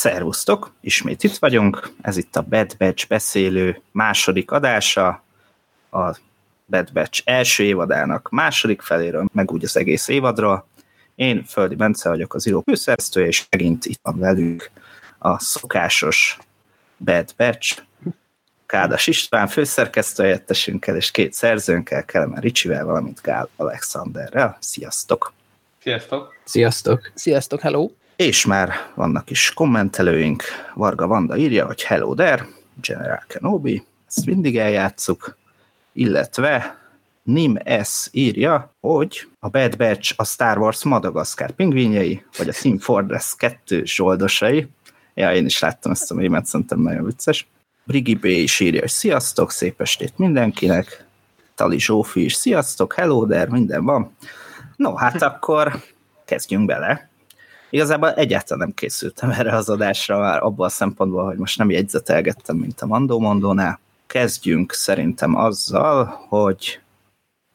Szervusztok, ismét itt vagyunk, ez itt a Bad Batch beszélő második adása, a Bad Batch első évadának második feléről, meg úgy az egész évadról. Én Földi Bence vagyok az író főszerzője, és megint itt van velünk a szokásos Bad Batch, Kádas István főszerkesztőhelyettesünkkel és két szerzőnkkel, Kelemen Ricsivel, valamint Gál Alexanderrel. Sziasztok! Sziasztok! Sziasztok! Sziasztok, hello! És már vannak is kommentelőink. Varga Vanda írja, hogy Hello there, General Kenobi, ezt mindig eljátszuk, illetve Nim S írja, hogy a Bad Batch a Star Wars Madagaszkár pingvinjei, vagy a Team Fortress 2 zsoldosai. Ja, én is láttam ezt a mémet, szerintem nagyon vicces. Brigi B is írja, hogy sziasztok, szép estét mindenkinek. Tali Zsófi is, sziasztok, hello there, minden van. No, hát akkor kezdjünk bele. Igazából egyáltalán nem készültem erre az adásra már abban a szempontból, hogy most nem jegyzetelgettem, mint a Mandó Mondónál. Kezdjünk szerintem azzal, hogy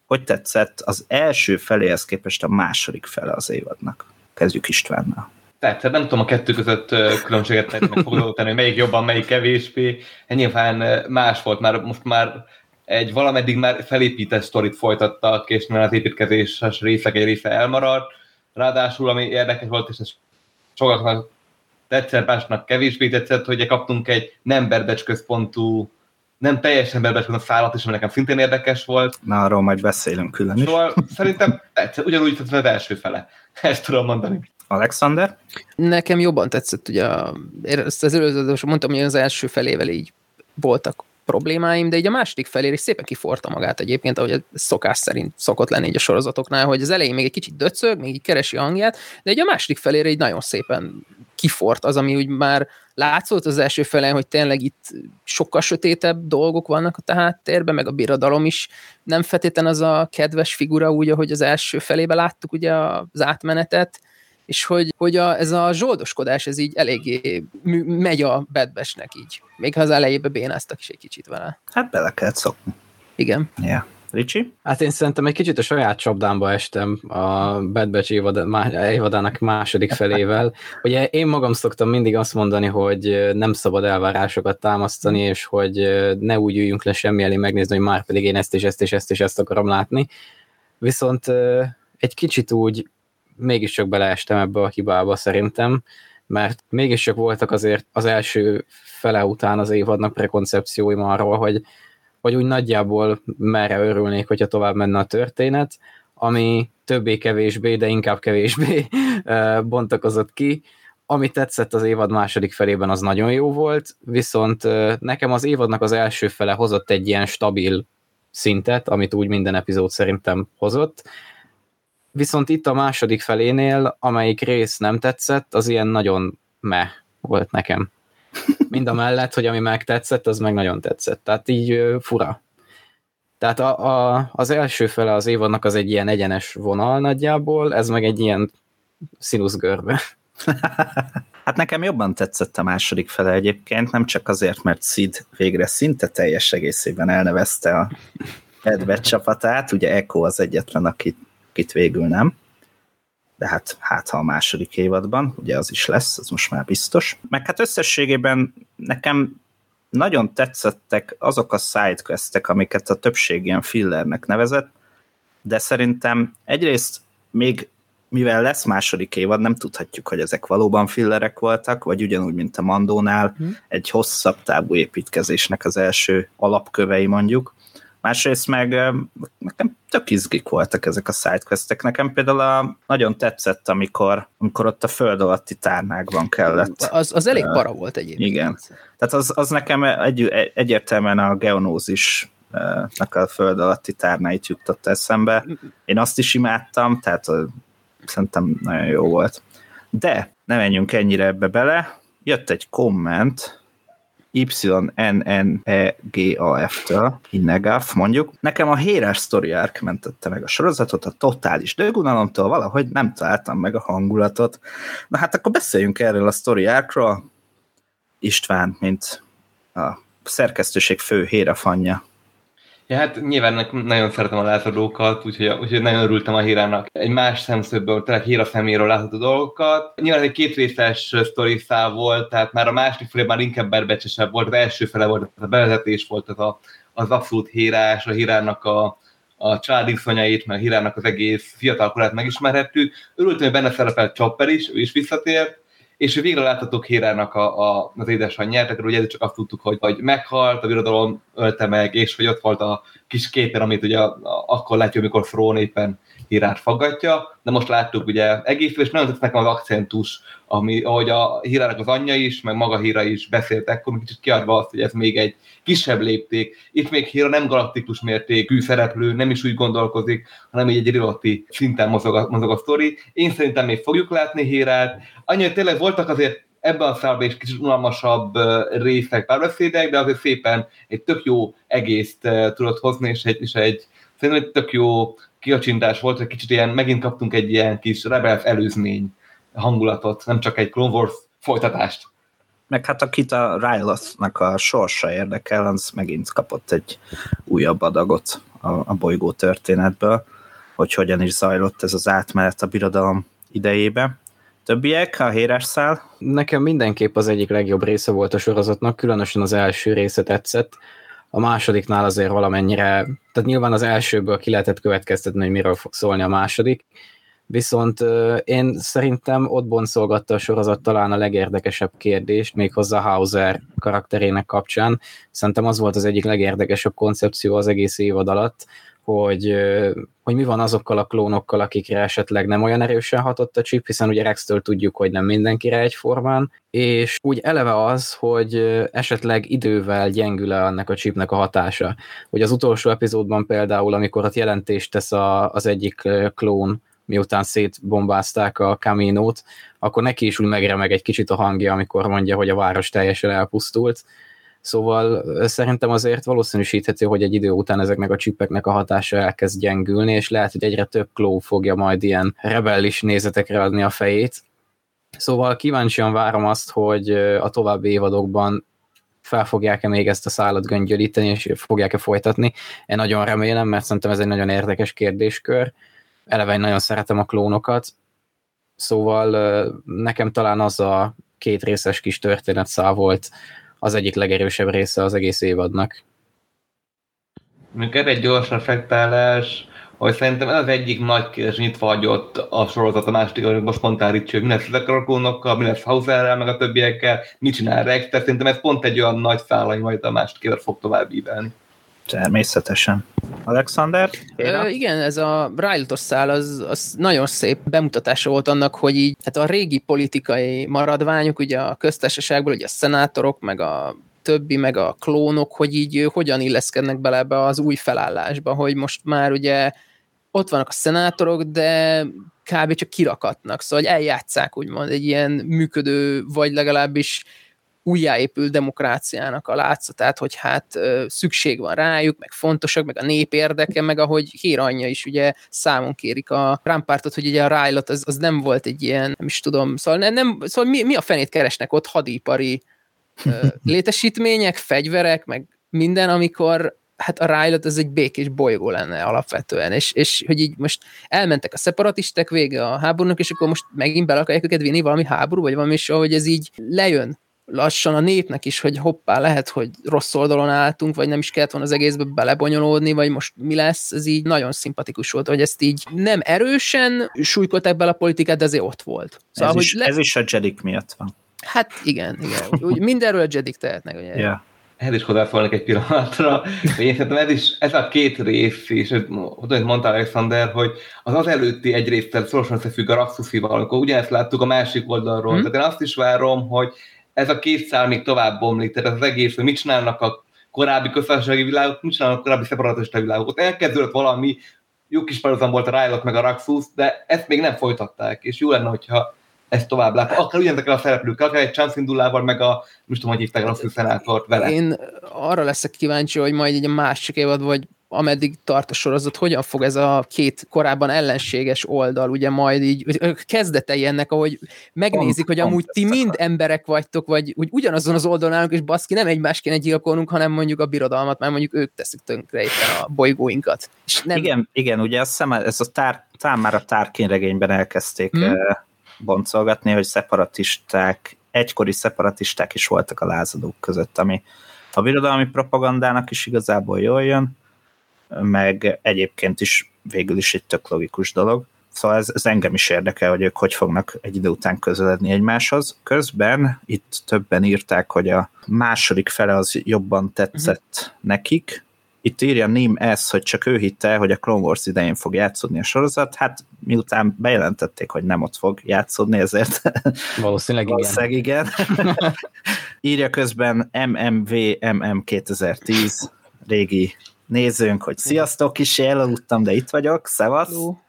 hogy tetszett az első feléhez képest a második fele az évadnak. Kezdjük Istvánnal. Tehát nem tudom a kettő között különbséget tenni, meg tenni, hogy melyik jobban, melyik kevésbé. Nyilván más volt, már most már egy valameddig már felépített sztorit folytattak, és az építkezéses részek egy része elmaradt, Ráadásul, ami érdekes volt, és ez sokaknak tetszett, másnak kevésbé tetszett, hogy kaptunk egy nem berbecs központú, nem teljesen berbecs központú szállat is, ami nekem szintén érdekes volt. Na, arról majd beszélünk külön is. Szóval szerintem tetszett, ugyanúgy tetszett az első fele. Ezt tudom mondani. Alexander? Nekem jobban tetszett, ugye ezt az előző mondtam, hogy az első felével így voltak problémáim, de így a második felére is szépen kiforta magát egyébként, ahogy szokás szerint szokott lenni így a sorozatoknál, hogy az elején még egy kicsit döcög, még így keresi hangját, de egy a második felére így nagyon szépen kifort az, ami úgy már látszott az első felen, hogy tényleg itt sokkal sötétebb dolgok vannak a háttérben, meg a birodalom is nem feltétlenül az a kedves figura, úgy, ahogy az első felébe láttuk ugye az átmenetet, és hogy, hogy a, ez a zsoldoskodás, ez így eléggé megy a bedbesnek így. Még ha az elejébe bénáztak is egy kicsit vele. Hát bele kellett szokni. Igen. Yeah. Ricsi? Hát én szerintem egy kicsit a saját csapdámba estem a Bad Batch évad, má, évadának második felével. Ugye én magam szoktam mindig azt mondani, hogy nem szabad elvárásokat támasztani, és hogy ne úgy üljünk le semmi elé megnézni, hogy már pedig én ezt és ezt és ezt és ezt akarom látni. Viszont egy kicsit úgy mégiscsak beleestem ebbe a hibába szerintem, mert mégiscsak voltak azért az első fele után az évadnak prekoncepcióim arról, hogy, hogy úgy nagyjából merre örülnék, hogyha tovább menne a történet, ami többé-kevésbé, de inkább kevésbé bontakozott ki. Ami tetszett az évad második felében, az nagyon jó volt, viszont nekem az évadnak az első fele hozott egy ilyen stabil szintet, amit úgy minden epizód szerintem hozott, Viszont itt a második felénél, amelyik rész nem tetszett, az ilyen nagyon me volt nekem. Mind a mellett, hogy ami megtetszett, az meg nagyon tetszett. Tehát így fura. Tehát a, a, az első fele az évadnak az egy ilyen egyenes vonal nagyjából, ez meg egy ilyen színuszgörbe. hát nekem jobban tetszett a második fele egyébként, nem csak azért, mert Sid végre szinte teljes egészében elnevezte a Edbet csapatát, ugye Echo az egyetlen, akit itt végül nem. De hát, hát ha a második évadban, ugye az is lesz, az most már biztos. Meg hát összességében nekem nagyon tetszettek azok a sidequestek, amiket a többség ilyen fillernek nevezett, de szerintem egyrészt még mivel lesz második évad, nem tudhatjuk, hogy ezek valóban fillerek voltak, vagy ugyanúgy, mint a Mandónál, hmm. egy hosszabb távú építkezésnek az első alapkövei mondjuk. Másrészt meg nekem tök izgik voltak ezek a sidequestek. Nekem például a, nagyon tetszett, amikor, amikor ott a föld alatti tárnákban kellett. Az, az elég para volt egyébként. Igen. Tehát az, az nekem egy, egyértelműen a geonózis a föld alatti tárnáit jutott eszembe. Én azt is imádtam, tehát szerintem nagyon jó volt. De ne menjünk ennyire ebbe bele. Jött egy komment, YNNEGAF-től, Innegaf mondjuk. Nekem a Héres Story Arc mentette meg a sorozatot, a totális dögunalomtól valahogy nem találtam meg a hangulatot. Na hát akkor beszéljünk erről a Story Arc-ról. István, mint a szerkesztőség fő hérefanja. Ja, hát nyilván nagyon szeretem a lázadókat, úgyhogy, úgyhogy nagyon örültem a hírának. Egy más szemszögből, tehát híra szeméről látható dolgokat. Nyilván egy két részes sztori volt, tehát már a második felé már inkább berbecsesebb volt, az első fele volt, a bevezetés volt az, a, az abszolút hírás, a hírának a, a család iszonyait, meg a hírának az egész fiatal korát megismerhettük. Örültem, hogy benne szerepelt Chopper is, ő is visszatért, és végre láthatók Hérának a, a, az édesanyját, akkor ugye csak azt tudtuk, hogy, hogy meghalt, a birodalom ölte meg, és hogy ott volt a kis képer, amit ugye akkor látjuk, amikor Frón éppen hírát faggatja, de most láttuk ugye egész, és nagyon tetsz nekem az akcentus, ami, ahogy a hírának az anyja is, meg maga híra is beszélt ekkor, kicsit kiadva azt, hogy ez még egy kisebb lépték. Itt még híra nem galaktikus mértékű szereplő, nem is úgy gondolkozik, hanem így egy rilotti szinten mozog a, mozog a sztori. Én szerintem még fogjuk látni hírát. Annyi, hogy tényleg voltak azért ebben a szálban is kicsit unalmasabb részek, párbeszédek, de azért szépen egy tök jó egészt tudott hozni, és egy, és egy szerintem egy tök jó kiacsintás volt, hogy kicsit ilyen, megint kaptunk egy ilyen kis Rebels előzmény hangulatot, nem csak egy Clone Wars folytatást. Meg hát akit a Ryloth-nak a sorsa érdekel, az megint kapott egy újabb adagot a, a bolygó történetből, hogy hogyan is zajlott ez az átmenet a birodalom idejébe. Többiek, a héres szál? Nekem mindenképp az egyik legjobb része volt a sorozatnak, különösen az első része tetszett. A másodiknál azért valamennyire, tehát nyilván az elsőből ki lehetett következtetni, hogy miről fog szólni a második, Viszont én szerintem ott boncolgatta a sorozat talán a legérdekesebb kérdést, méghozzá Hauser karakterének kapcsán. Szerintem az volt az egyik legérdekesebb koncepció az egész évad alatt, hogy, hogy mi van azokkal a klónokkal, akikre esetleg nem olyan erősen hatott a chip, hiszen ugye Rex-től tudjuk, hogy nem mindenkire egyformán, és úgy eleve az, hogy esetleg idővel gyengül-e annak a chipnek a hatása. Hogy az utolsó epizódban például, amikor ott jelentést tesz a, az egyik klón miután szétbombázták a kaminót, akkor neki is úgy megremeg egy kicsit a hangja, amikor mondja, hogy a város teljesen elpusztult. Szóval szerintem azért valószínűsíthető, hogy egy idő után ezeknek a csipeknek a hatása elkezd gyengülni, és lehet, hogy egyre több kló fogja majd ilyen rebellis nézetekre adni a fejét. Szóval kíváncsian várom azt, hogy a további évadokban fel fogják-e még ezt a szállat göngyölíteni, és fogják-e folytatni. Én nagyon remélem, mert szerintem ez egy nagyon érdekes kérdéskör eleve én nagyon szeretem a klónokat, szóval nekem talán az a két részes kis történetszál volt az egyik legerősebb része az egész évadnak. Még egy gyors reflektálás, hogy szerintem ez az egyik nagy kérdés nyitva hagyott a sorozat a második, hogy most mondtál Ricsi, hogy mi lesz a klónokkal, mi lesz Hauserrel, meg a többiekkel, mit csinál Rex, tehát szerintem ez pont egy olyan nagy szál, hogy majd a második évad fog tovább ívelni. Természetesen. Alexander? Ö, igen, ez a Ryltos szál az, az nagyon szép bemutatása volt annak, hogy így hát a régi politikai maradványok, ugye a köztársaságból, ugye a szenátorok, meg a többi, meg a klónok, hogy így hogyan illeszkednek bele ebbe az új felállásba, hogy most már ugye ott vannak a szenátorok, de kb. csak kirakatnak, szóval hogy eljátszák úgymond egy ilyen működő, vagy legalábbis újjáépült demokráciának a látszatát, hogy hát szükség van rájuk, meg fontosak, meg a nép érdeke, meg ahogy Hér anyja is ugye számon kérik a Rampártot, hogy ugye a Rylot az, az nem volt egy ilyen, nem is tudom, szóval, nem, nem, szóval mi, mi a fenét keresnek ott? Hadipari létesítmények, fegyverek, meg minden, amikor hát a Rylot az egy békés bolygó lenne alapvetően, és, és hogy így most elmentek a szeparatisták vége a háborúnak, és akkor most megint bele akarják őket vinni valami háború, vagy valami, és ahogy ez így lejön lassan a népnek is, hogy hoppá, lehet, hogy rossz oldalon álltunk, vagy nem is kellett volna az egészbe belebonyolódni, vagy most mi lesz, ez így nagyon szimpatikus volt, hogy ezt így nem erősen súlykolták bele a politikát, de azért ott volt. Szóval, ez, is, le... ez is a Jedik miatt van. Hát igen, igen. Úgy, mindenről a Jedik tehetnek. Ugye. Yeah. Ehhez is hozzászólnék egy pillanatra. Én szerintem ez is, ez a két rész, és hogy mondta Alexander, hogy az az előtti egy résztel szorosan összefügg a Raxuszival, amikor ugyanezt láttuk a másik oldalról. Hmm. Tehát én azt is várom, hogy ez a két szál még tovább bomlik, tehát az egész, hogy mit csinálnak a korábbi köztársasági világok, mit csinálnak a korábbi szeparatista világok. Ott elkezdődött valami, jó kis párhuzam volt a Rylot meg a Raxus, de ezt még nem folytatták, és jó lenne, hogyha ezt tovább lát. Akár ugyanezekkel a szereplőkkel, akár egy Chance Indullával, meg a, most tudom, hogy hívták a Raxus szenátort vele. Én arra leszek kíváncsi, hogy majd egy másik évad, vagy ameddig tart a sorozat, hogyan fog ez a két korábban ellenséges oldal, ugye majd így, kezdetei ennek, ahogy megnézik, pont, hogy amúgy ti mind emberek vagytok, vagy úgy ugyanazon az oldalon állunk, és baszki, nem egymás kéne gyilkolnunk, hanem mondjuk a birodalmat, mert mondjuk ők teszik tönkre éppen a bolygóinkat. És nem... Igen, igen, ugye azt hiszem, ez a tár, tár már a Tárkén regényben elkezdték hmm. boncolgatni, hogy szeparatisták, egykori szeparatisták is voltak a lázadók között, ami a birodalmi propagandának is igazából jól jön, meg egyébként is végül is egy tök logikus dolog. Szóval ez, ez engem is érdekel, hogy ők hogy fognak egy idő után közeledni egymáshoz. Közben itt többen írták, hogy a második fele az jobban tetszett uh-huh. nekik. Itt írja Nim ez, hogy csak ő hitte, hogy a Clone Wars idején fog játszódni a sorozat. Hát miután bejelentették, hogy nem ott fog játszódni, ezért valószínűleg, valószínűleg igen. igen. írja közben MMV MM 2010 régi nézőnk, hogy sziasztok, kis elaludtam, de itt vagyok, szevasz. Jó.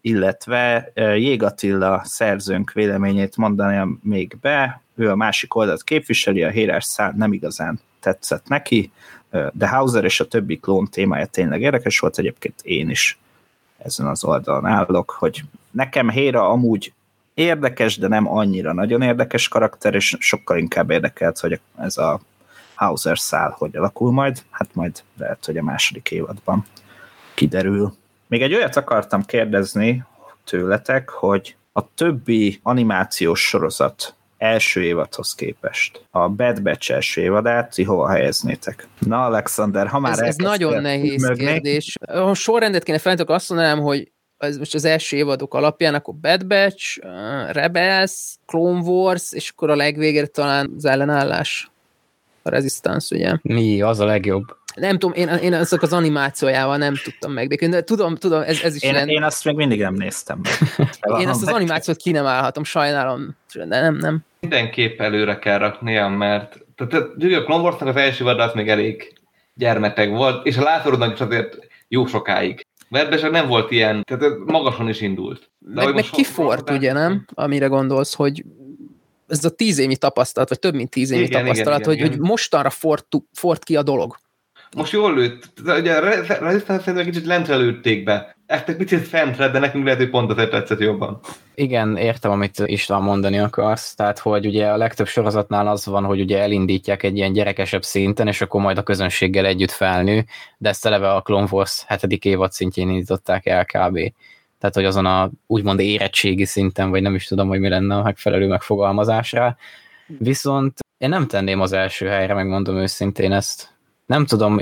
Illetve Jég Attila szerzőnk véleményét mondani még be, ő a másik oldalt képviseli, a hírás szál nem igazán tetszett neki, de Hauser és a többi klón témája tényleg érdekes volt, egyébként én is ezen az oldalon állok, hogy nekem Héra amúgy érdekes, de nem annyira nagyon érdekes karakter, és sokkal inkább érdekelt, hogy ez a Hauser szál hogy alakul majd, hát majd lehet, hogy a második évadban kiderül. Még egy olyat akartam kérdezni tőletek, hogy a többi animációs sorozat első évadhoz képest. A Bad Batch első évadát ti hova helyeznétek? Na, Alexander, ha már Ez, ez nagyon nehéz mögni. kérdés. Ha sorrendet kéne feltenni, azt mondanám, hogy ez most az első évadok alapján, akkor Bad Batch, uh, Rebels, Clone Wars, és akkor a legvégére talán az ellenállás a Resistance, ugye? Mi, az a legjobb. Nem tudom, én, én azok az animációjával nem tudtam megbékülni, de tudom, tudom, ez, ez is én, én azt még mindig nem néztem meg. én azt az animációt ki nem állhatom, sajnálom, de nem, nem. Mindenképp előre kell raknia, mert tehát, a Clone Wars-nak az első vadat még elég gyermeteg volt, és a látorodnak is azért jó sokáig. Mert nem volt ilyen, tehát magasan is indult. De meg, meg kifort, ugye, nem? Amire gondolsz, hogy ez a tíz évi tapasztalat, vagy több mint tíz évi igen, tapasztalat, igen, hogy, igen. hogy mostanra fort, fort ki a dolog. Most jól lőtt. Ugye a kicsit lentre lőtték be. Ezt picit fentre, de nekünk lehet, hogy pont azért tetszett jobban. Igen, értem, amit István mondani akarsz. Tehát, hogy ugye a legtöbb sorozatnál az van, hogy ugye elindítják egy ilyen gyerekesebb szinten, és akkor majd a közönséggel együtt felnő, de ezt eleve a Clone Wars 7. évad szintjén indították el kb tehát hogy azon a úgymond érettségi szinten, vagy nem is tudom, hogy mi lenne a megfelelő megfogalmazásra. Viszont én nem tenném az első helyre, megmondom őszintén ezt. Nem tudom,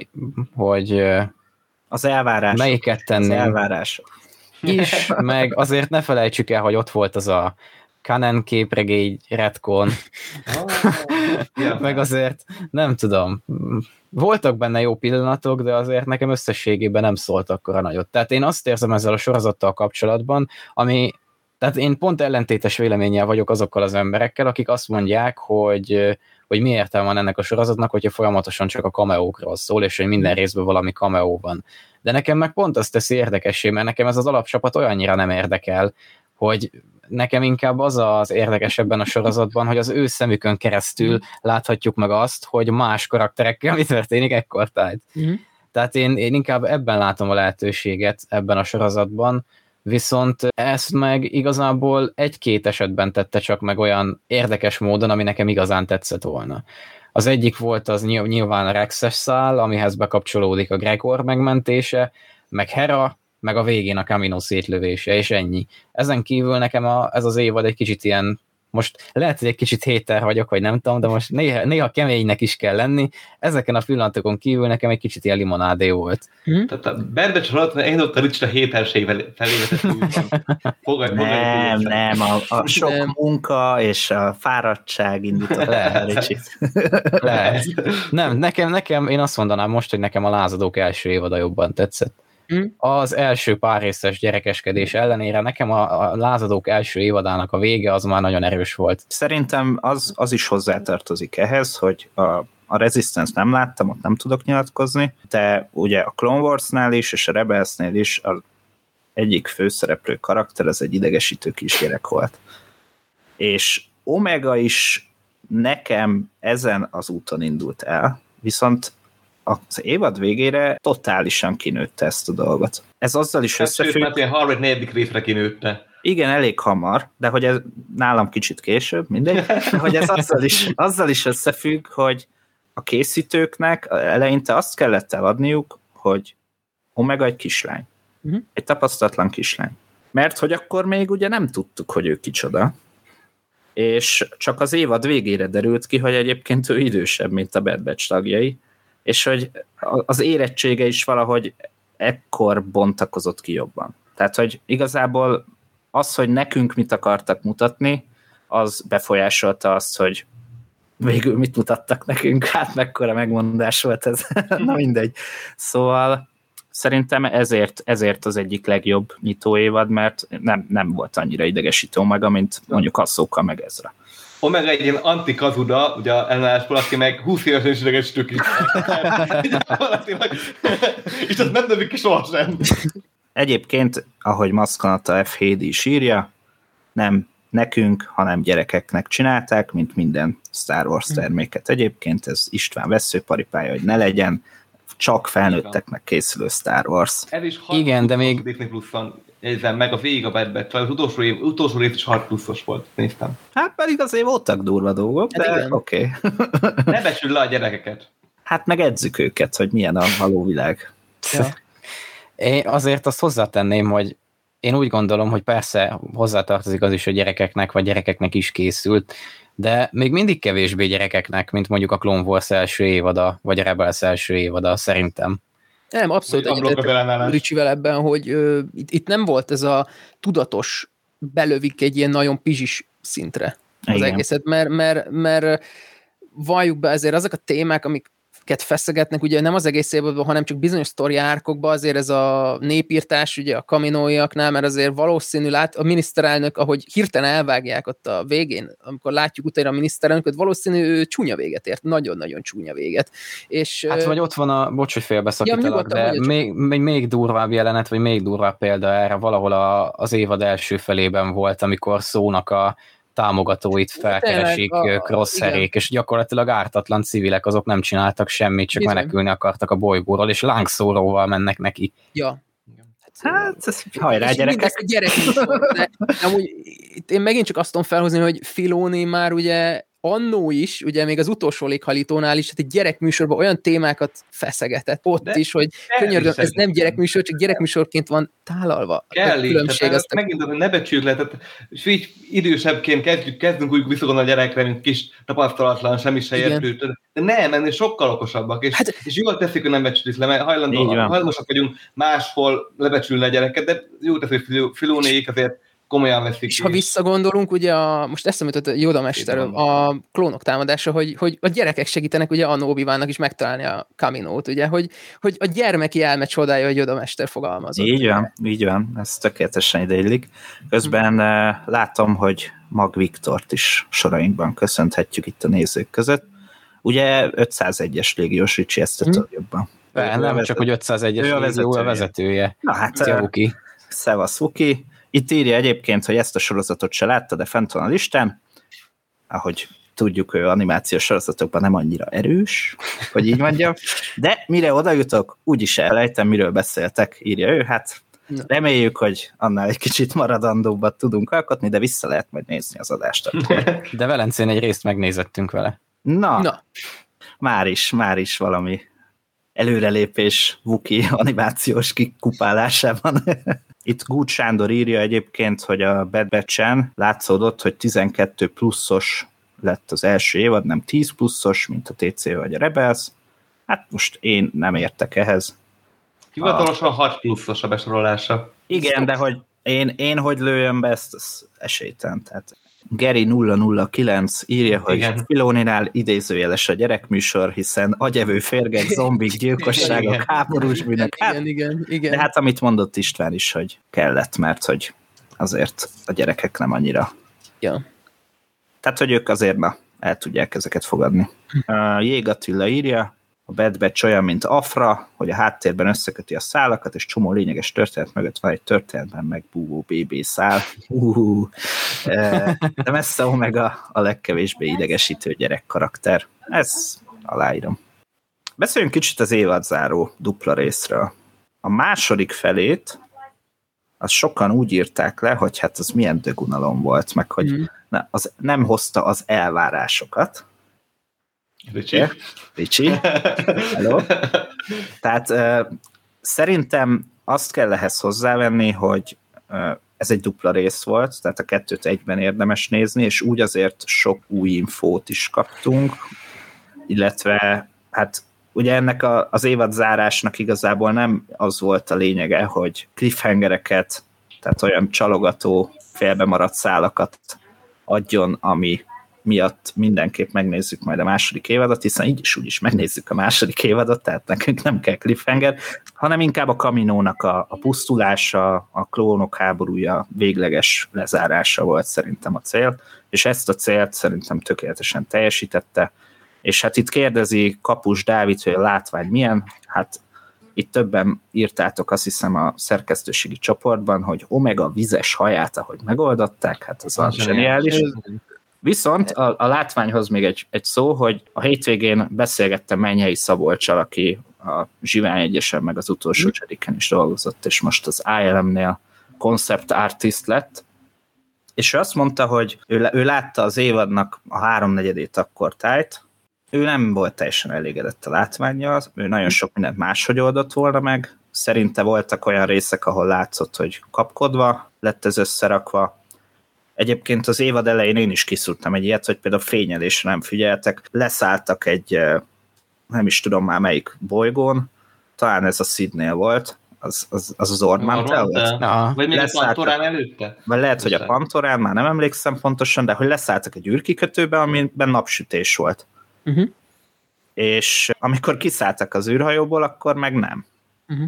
hogy az elvárás. Melyiket tenném. Az elvárás. Is, meg azért ne felejtsük el, hogy ott volt az a Canon képregény retcon. Oh, meg azért nem tudom, voltak benne jó pillanatok, de azért nekem összességében nem szólt akkora nagyot. Tehát én azt érzem ezzel a sorozattal kapcsolatban, ami tehát én pont ellentétes véleménnyel vagyok azokkal az emberekkel, akik azt mondják, hogy, hogy mi értelme van ennek a sorozatnak, hogyha folyamatosan csak a kameókról szól, és hogy minden részben valami kameó van. De nekem meg pont azt teszi érdekessé, mert nekem ez az alapcsapat olyannyira nem érdekel, hogy nekem inkább az az érdekes ebben a sorozatban, hogy az ő szemükön keresztül láthatjuk meg azt, hogy más karakterekkel mi történik ekkortájt. Mm. Tehát én, én inkább ebben látom a lehetőséget ebben a sorozatban, viszont ezt meg igazából egy-két esetben tette csak meg olyan érdekes módon, ami nekem igazán tetszett volna. Az egyik volt az nyilván a Rexes szál, amihez bekapcsolódik a Gregor megmentése, meg Hera, meg a végén a Camino szétlövése, és ennyi. Ezen kívül nekem a, ez az évad egy kicsit ilyen, most lehet, hogy egy kicsit héter vagyok, vagy nem tudom, de most néha, néha keménynek is kell lenni. Ezeken a pillanatokon kívül nekem egy kicsit ilyen limonádé volt. Hm? Tehát a Bad alatt én ott a Ricsta héterség felé Fogadj, nem, nem, a, a sok nem. munka és a fáradtság indított el Ricsit. Lehet. Nem, nekem, nekem, én azt mondanám most, hogy nekem a lázadók első évada jobban tetszett. Hm? Az első pár részes gyerekeskedés ellenére nekem a, a lázadók első évadának a vége az már nagyon erős volt. Szerintem az, az is hozzátartozik ehhez, hogy a, a Resistance nem láttam, ott nem tudok nyilatkozni, de ugye a Clone Wars-nál is, és a Rebelsnél is az egyik főszereplő karakter, ez egy idegesítő kisgyerek volt. És Omega is nekem ezen az úton indult el, viszont az évad végére totálisan kinőtte ezt a dolgot. Ez azzal is Sőt, összefügg... mert ilyen harmadik, negyedik részre kinőtte. Igen, elég hamar, de hogy ez nálam kicsit később, mindegy, de hogy ez azzal is, azzal is összefügg, hogy a készítőknek eleinte azt kellett eladniuk, hogy Omega egy kislány. Mhm. Egy tapasztalatlan kislány. Mert hogy akkor még ugye nem tudtuk, hogy ő kicsoda. És csak az évad végére derült ki, hogy egyébként ő idősebb, mint a Bad Batch tagjai, és hogy az érettsége is valahogy ekkor bontakozott ki jobban. Tehát, hogy igazából az, hogy nekünk mit akartak mutatni, az befolyásolta azt, hogy végül mit mutattak nekünk, hát mekkora megmondás volt ez. Na mindegy. Szóval szerintem ezért, ezért az egyik legjobb nyitóévad, mert nem, nem volt annyira idegesítő maga, mint mondjuk a szóka meg ezra. Omega egy ilyen antikazuda, ugye a ellenállásból, aki meg 20 évesen is ki. Gyakorlatilag. És az nem növik ki sohasem. Egyébként, ahogy Maszkanata F. Hédi is írja, nem nekünk, hanem gyerekeknek csinálták, mint minden Star Wars terméket. Egyébként ez István veszőparipája, hogy ne legyen, csak felnőtteknek készülő Star Wars. Ez is 6 Igen, de még- Disney Plus-on jegyzem meg a végig a Bad az utolsó, év, utolsó rész is 6 pluszos volt, néztem. Hát pedig azért voltak durva dolgok, Hát de oké. Okay. Ne becsüld le a gyerekeket. Hát meg edzük őket, hogy milyen a való világ. Ja. Én azért azt hozzátenném, hogy én úgy gondolom, hogy persze hozzátartozik az is, hogy gyerekeknek vagy gyerekeknek is készült, de még mindig kevésbé gyerekeknek, mint mondjuk a Clone Wars első évada, vagy a Rebels első évada, szerintem. Nem, abszolút egyetértek. Ricsivel ebben, hogy ö, itt, itt nem volt ez a tudatos belövik egy ilyen nagyon pizsis szintre az Igen. egészet, mert, mert, mert valljuk be azért azok a témák, amiket feszegetnek, ugye nem az egész évadban, hanem csak bizonyos sztori árkokban, azért ez a népírtás, ugye a kaminóiaknál, mert azért valószínű lát, a miniszterelnök, ahogy hirtelen elvágják ott a végén, amikor látjuk utána a miniszterelnököt, valószínű ő csúnya véget ért, nagyon-nagyon csúnya véget. És, Hát vagy ott van a, bocs, hogy félbeszakítalak, nyugodtan de még, még, még durvább jelenet, vagy még durvább példa erre valahol a, az évad első felében volt, amikor szónak a támogatóit felkeresik a- crosszerék, és gyakorlatilag ártatlan civilek azok nem csináltak semmit, csak Bizony. menekülni akartak a bolygóról, és lángszóróval mennek neki. ja, Hát, ez, hajrá gyerekek! a gyerekműsor, de amúgy itt én megint csak azt tudom felhozni, hogy Filoni már ugye annó is, ugye még az utolsó léghalitónál is, hát egy gyerekműsorban olyan témákat feszegetett ott De is, hogy könyörgöm, ez nem gyerekműsor, csak gyerekműsorként van tálalva. Kell a így, különbség. tehát Azt megint, hogy ne becsüljük le, tehát, és így idősebbként kezdjük, kezdünk úgy visszagondolni a gyerekre, mint kis tapasztalatlan, semmi se értő. De nem, ennél sokkal okosabbak, és, Hát- és jól teszik, hogy nem becsülik le, mert Így hajlandó, van. hajlamosak vagyunk máshol lebecsülni a gyereket, de jó teszik, hogy Filó- Filónéik azért komolyan veszik. És ha visszagondolunk, ugye a, most eszembe jutott a Yoda mesterről, van. a klónok támadása, hogy, hogy a gyerekek segítenek ugye a Obi-Wannak is megtalálni a Kaminót, ugye, hogy, hogy a gyermeki elme csodája, hogy Yoda mester fogalmazott. Így van, így van, ez tökéletesen ideillik. Közben eh, látom, hogy Mag Viktort is sorainkban köszönhetjük itt a nézők között. Ugye 501-es légiós Ricsi ezt hmm. jobban. De nem vezet- csak, hogy 501-es ő a légió a vezetője. vezetője. Na hát, Szia, eh, Vuki. szevasz Vuki. Itt írja egyébként, hogy ezt a sorozatot se látta, de fent van a listán. Ahogy tudjuk, ő animációs sorozatokban nem annyira erős, hogy így mondjam. De mire oda jutok, úgyis elejtem, miről beszéltek, írja ő. Hát reméljük, hogy annál egy kicsit maradandóbbat tudunk alkotni, de vissza lehet majd nézni az adást. akkor. De Velencén egy részt megnézettünk vele. Na, Na, már is, már is valami előrelépés Vuki animációs kikupálásában. Itt Gút Sándor írja egyébként, hogy a Bad Batch-en látszódott, hogy 12 pluszos lett az első évad, nem 10 pluszos, mint a TC vagy a Rebels. Hát most én nem értek ehhez. Hivatalosan 6 pluszos a besorolása. Igen, de hogy én, én hogy lőjem be ezt, az esélytelen. Tehát Geri 009 írja, hogy Igen. Filóninál idézőjeles a gyerekműsor, hiszen agyevő férgek, zombik, gyilkosságok, Igen. háborús bűnök. Hát, igen, igen, igen. de hát amit mondott István is, hogy kellett, mert hogy azért a gyerekek nem annyira. ja. Tehát, hogy ők azért na, el tudják ezeket fogadni. Uh, Jég Attila írja, a Bad Batch olyan, mint Afra, hogy a háttérben összeköti a szálakat, és csomó lényeges történet mögött van egy történetben megbúvó BB szál. Uh, de messze Omega a legkevésbé idegesítő gyerek karakter. Ez aláírom. beszéljünk kicsit az évadzáró dupla részről. A második felét az sokan úgy írták le, hogy hát az milyen dögunalom volt, meg hogy mm. az nem hozta az elvárásokat. Ricsi. Ricsi. Hello. Tehát uh, szerintem azt kell ehhez hozzávenni, hogy uh, ez egy dupla rész volt, tehát a kettőt egyben érdemes nézni, és úgy azért sok új infót is kaptunk, illetve hát ugye ennek a, az évad zárásnak igazából nem az volt a lényege, hogy cliffhangereket, tehát olyan csalogató, félbemaradt szálakat adjon, ami miatt mindenképp megnézzük majd a második évadot, hiszen így is úgy is megnézzük a második évadot, tehát nekünk nem kell cliffhanger, hanem inkább a kaminónak a, a pusztulása, a klónok háborúja végleges lezárása volt szerintem a cél, és ezt a célt szerintem tökéletesen teljesítette, és hát itt kérdezi Kapus Dávid, hogy a látvány milyen, hát itt többen írtátok azt hiszem a szerkesztőségi csoportban, hogy Omega vizes haját, ahogy megoldották, hát az a zseniális. Viszont a, a látványhoz még egy, egy szó, hogy a hétvégén beszélgettem Mennyei Szabolcsal, aki a Zsivány Egyesen meg az utolsó mm. csediken is dolgozott, és most az ILM-nél concept artist lett, és ő azt mondta, hogy ő, ő látta az évadnak a háromnegyedét akkor tájt, ő nem volt teljesen elégedett a látványjal, ő nagyon sok mindent máshogy oldott volna meg, szerinte voltak olyan részek, ahol látszott, hogy kapkodva lett ez összerakva, Egyébként az évad elején én is kiszúrtam egy ilyet, hogy például fényelésre nem figyeltek, leszálltak egy, nem is tudom már melyik bolygón, talán ez a Sydney volt, az az, az, az volt? Na. Vagy még a Pantorán előtte? Vagy lehet, hogy a Pantorán, már nem emlékszem pontosan, de hogy leszálltak egy űrkikötőbe, amiben napsütés volt. Uh-huh. És amikor kiszálltak az űrhajóból, akkor meg nem. Uh-huh.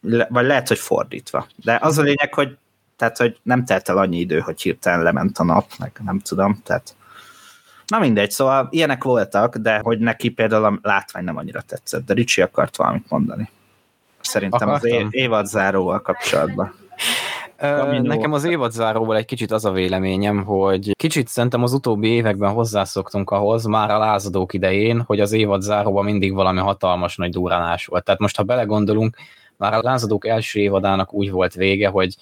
Le, vagy lehet, hogy fordítva. De az a lényeg, hogy tehát, hogy nem telt el annyi idő, hogy hirtelen lement a nap, meg nem tudom, tehát Na mindegy, szóval ilyenek voltak, de hogy neki például a látvány nem annyira tetszett, de Ricsi akart valamit mondani. Szerintem Akartam. az évad záróval kapcsolatban. Nekem az évadzáróval egy kicsit az a véleményem, hogy kicsit szerintem az utóbbi években hozzászoktunk ahhoz, már a lázadók idején, hogy az évadzáróban mindig valami hatalmas nagy durranás volt. Tehát most, ha belegondolunk, már a lázadók első évadának úgy volt vége, hogy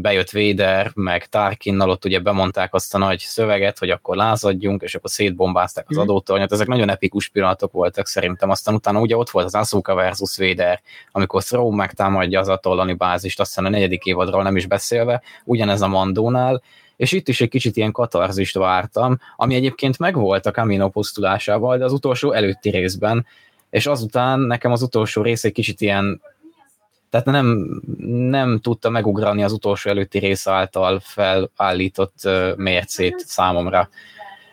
bejött Véder, meg Tarkinnal, ott ugye bemondták azt a nagy szöveget, hogy akkor lázadjunk, és akkor szétbombázták az mhm. adótornyot. Ezek nagyon epikus pillanatok voltak szerintem. Aztán utána ugye ott volt az Asuka versus Véder, amikor Thrawn megtámadja az atollani bázist, aztán a negyedik évadról nem is beszélve, ugyanez a Mandónál, és itt is egy kicsit ilyen katarzist vártam, ami egyébként megvolt a Camino pusztulásával, de az utolsó előtti részben, és azután nekem az utolsó rész egy kicsit ilyen tehát nem, nem tudta megugrani az utolsó előtti rész által felállított mércét számomra.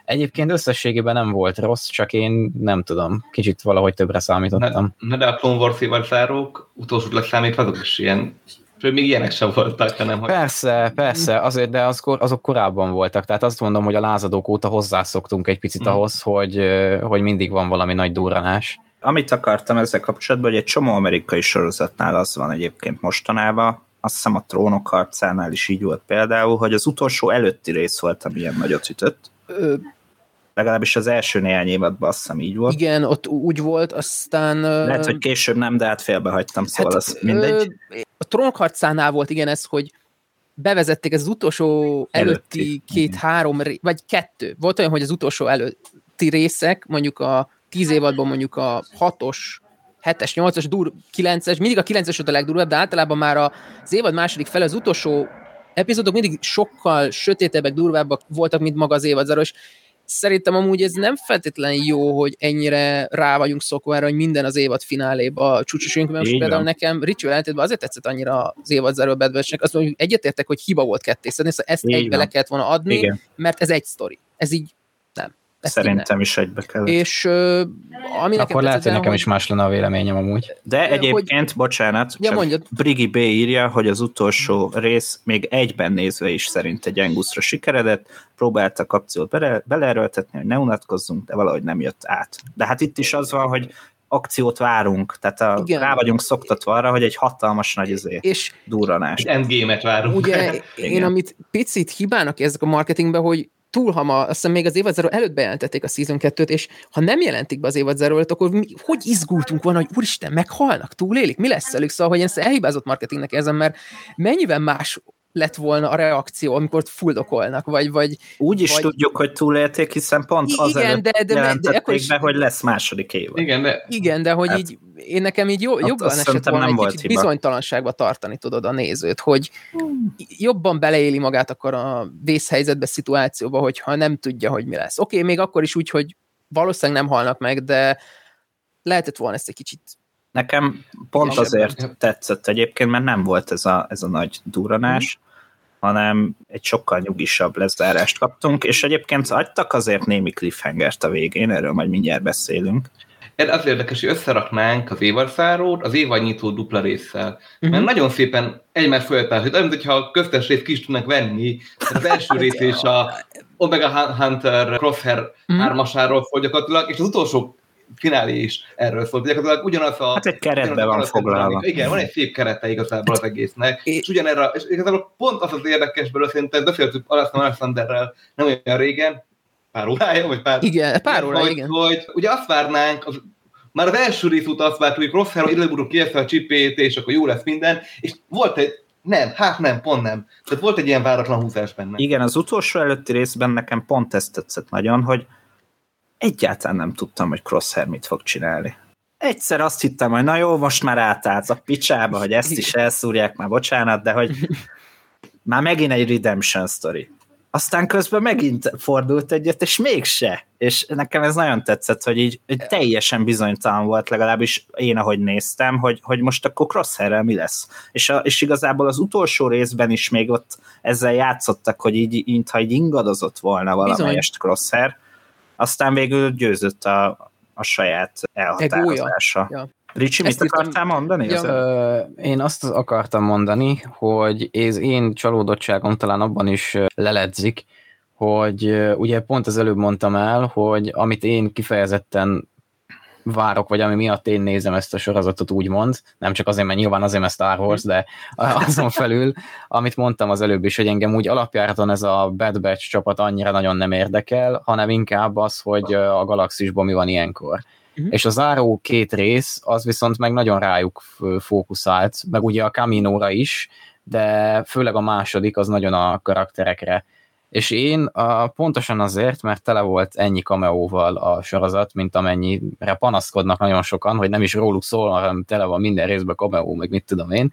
Egyébként összességében nem volt rossz, csak én nem tudom, kicsit valahogy többre számítottam. Na, de a Clone Wars zárók utolsó leszámítva azok is ilyen még ilyenek sem voltak, hanem hogy... Persze, persze, azért, de az, azok korábban voltak, tehát azt mondom, hogy a lázadók óta hozzászoktunk egy picit mm. ahhoz, hogy, hogy mindig van valami nagy durranás amit akartam ezzel kapcsolatban, hogy egy csomó amerikai sorozatnál az van egyébként mostanában, azt hiszem a trónok harcánál is így volt például, hogy az utolsó előtti rész volt, ami ilyen nagyot ütött. Ö, Legalábbis az első néhány évadban azt hiszem így volt. Igen, ott úgy volt, aztán... Lehet, hogy később nem, de hát félbehagytam, szóval hát, az mindegy. A trónok harcánál volt igen ez, hogy bevezették ez az utolsó előtti, előtti két-három, vagy kettő. Volt olyan, hogy az utolsó előtti részek, mondjuk a tíz évadban mondjuk a hatos, 7-es, 8-as, dur, 9-es, mindig a 9-es a legdurvább, de általában már az évad második fele, az utolsó epizódok mindig sokkal sötétebbek, durvábbak voltak, mint maga az évad és szerintem amúgy ez nem feltétlenül jó, hogy ennyire rá vagyunk szokva erre, hogy minden az évad fináléba csúcsosunk, mert most például nekem Ricsi ellentétben azért tetszett annyira az évad záró Bad azt mondjuk egyetértek, hogy hiba volt kettészedni, szóval ezt Így egybe van. le kellett volna adni, Igen. mert ez egy sztori. Ez így ezt Szerintem is egybe kell. És uh, ami Akkor lehet, hogy nekem is más lenne a véleményem amúgy. De egyébként, hogy... bocsánat, ja, mondjad. Brigi B írja, hogy az utolsó rész még egyben nézve is szerint egy Anguszra sikeredett, próbáltak akciót bele, beleerőltetni, hogy ne unatkozzunk, de valahogy nem jött át. De hát itt is az van, hogy akciót várunk, tehát a, Igen. rá vagyunk szoktatva arra, hogy egy hatalmas nagy izé, és durranás. Endgame-et várunk. Ugye én, amit picit hibának érzek a marketingben, hogy túl hamar, azt hiszem még az évad zero előtt bejelentették a Season 2-t, és ha nem jelentik be az évad zero előtt, akkor mi, hogy izgultunk volna, hogy úristen, meghalnak, túlélik, mi lesz velük? Szóval, hogy én ezt elhibázott marketingnek érzem, mert mennyivel más lett volna a reakció, amikor fuldokolnak, vagy... vagy Úgy is vagy... tudjuk, hogy túlélték, hiszen pont Igen, de- de- de- de akkor is- be, hogy lesz második évad. Igen, de Igen, de hogy Hát- így, én nekem így jó, Ott jobban esett volna nem egy volt kicsit hiba. bizonytalanságba tartani, tudod, a nézőt, hogy jobban beleéli magát akkor a vészhelyzetbe, szituációba, hogyha nem tudja, hogy mi lesz. Oké, okay, még akkor is úgy, hogy valószínűleg nem halnak meg, de lehetett volna ezt egy kicsit Nekem pont azért tetszett egyébként, mert nem volt ez a, ez a nagy duranás, hanem egy sokkal nyugisabb lezárást kaptunk, és egyébként adtak azért némi cliffhangert a végén, erről majd mindjárt beszélünk. Ez az érdekes, hogy összeraknánk az évadszárót az évadnyitó dupla résszel. Mhm. Mert nagyon szépen egymás fölött áll, hogy olyan, mintha a köztes részt ki is tudnak venni. Az első rész és a Omega Hunter Crosshair Mhm. hármasáról szól gyakorlatilag, és az utolsó finálé is erről szól. Gyakorlatilag ugyanaz a... Hát egy keretbe a van foglalva. dinamika. Igen, van egy szép kerete igazából az egésznek. É- És ugyanerre, és igazából pont az az érdekes belőle, szerintem beszéltük Alaskan Alexanderrel nem olyan régen, pár órája, vagy pár Igen, pár óra, hogy, igen. Hogy ugye azt várnánk, az, már az első rész óta azt vártuk, hogy Crosshair időbúrú kieszi a csipét, és akkor jó lesz minden, és volt egy, nem, hát nem, pont nem. Tehát volt egy ilyen váratlan húzás benne. Igen, az utolsó előtti részben nekem pont ezt tetszett nagyon, hogy egyáltalán nem tudtam, hogy Crosshair mit fog csinálni. Egyszer azt hittem, hogy na jó, most már átállt a picsába, hogy ezt is elszúrják, már bocsánat, de hogy már megint egy redemption story. Aztán közben megint fordult egyet, és mégse. És nekem ez nagyon tetszett, hogy így így teljesen bizonytalan volt, legalábbis én, ahogy néztem, hogy, hogy most akkor crosshair mi lesz. És, a, és igazából az utolsó részben is még ott ezzel játszottak, hogy így, mintha így ingadozott volna valamelyest crosshair. Aztán végül győzött a, a saját elhatározása. Ja. Ricsi, mit akartál mondani? Ja. Ö, Én azt akartam mondani, hogy ez én csalódottságom talán abban is leledzik, hogy ugye pont az előbb mondtam el, hogy amit én kifejezetten várok, vagy ami miatt én nézem ezt a sorozatot úgymond, nem csak azért, mert nyilván azért, mert Star Wars, de azon felül, amit mondtam az előbb is, hogy engem úgy alapjáraton ez a Bad Batch csapat annyira nagyon nem érdekel, hanem inkább az, hogy a galaxisban mi van ilyenkor. Mhm. És a záró két rész, az viszont meg nagyon rájuk fókuszált, meg ugye a Caminóra is, de főleg a második az nagyon a karakterekre. És én a, pontosan azért, mert tele volt ennyi kameóval a sorozat, mint amennyire panaszkodnak nagyon sokan, hogy nem is róluk szól, hanem tele van minden részben kameó, meg mit tudom én.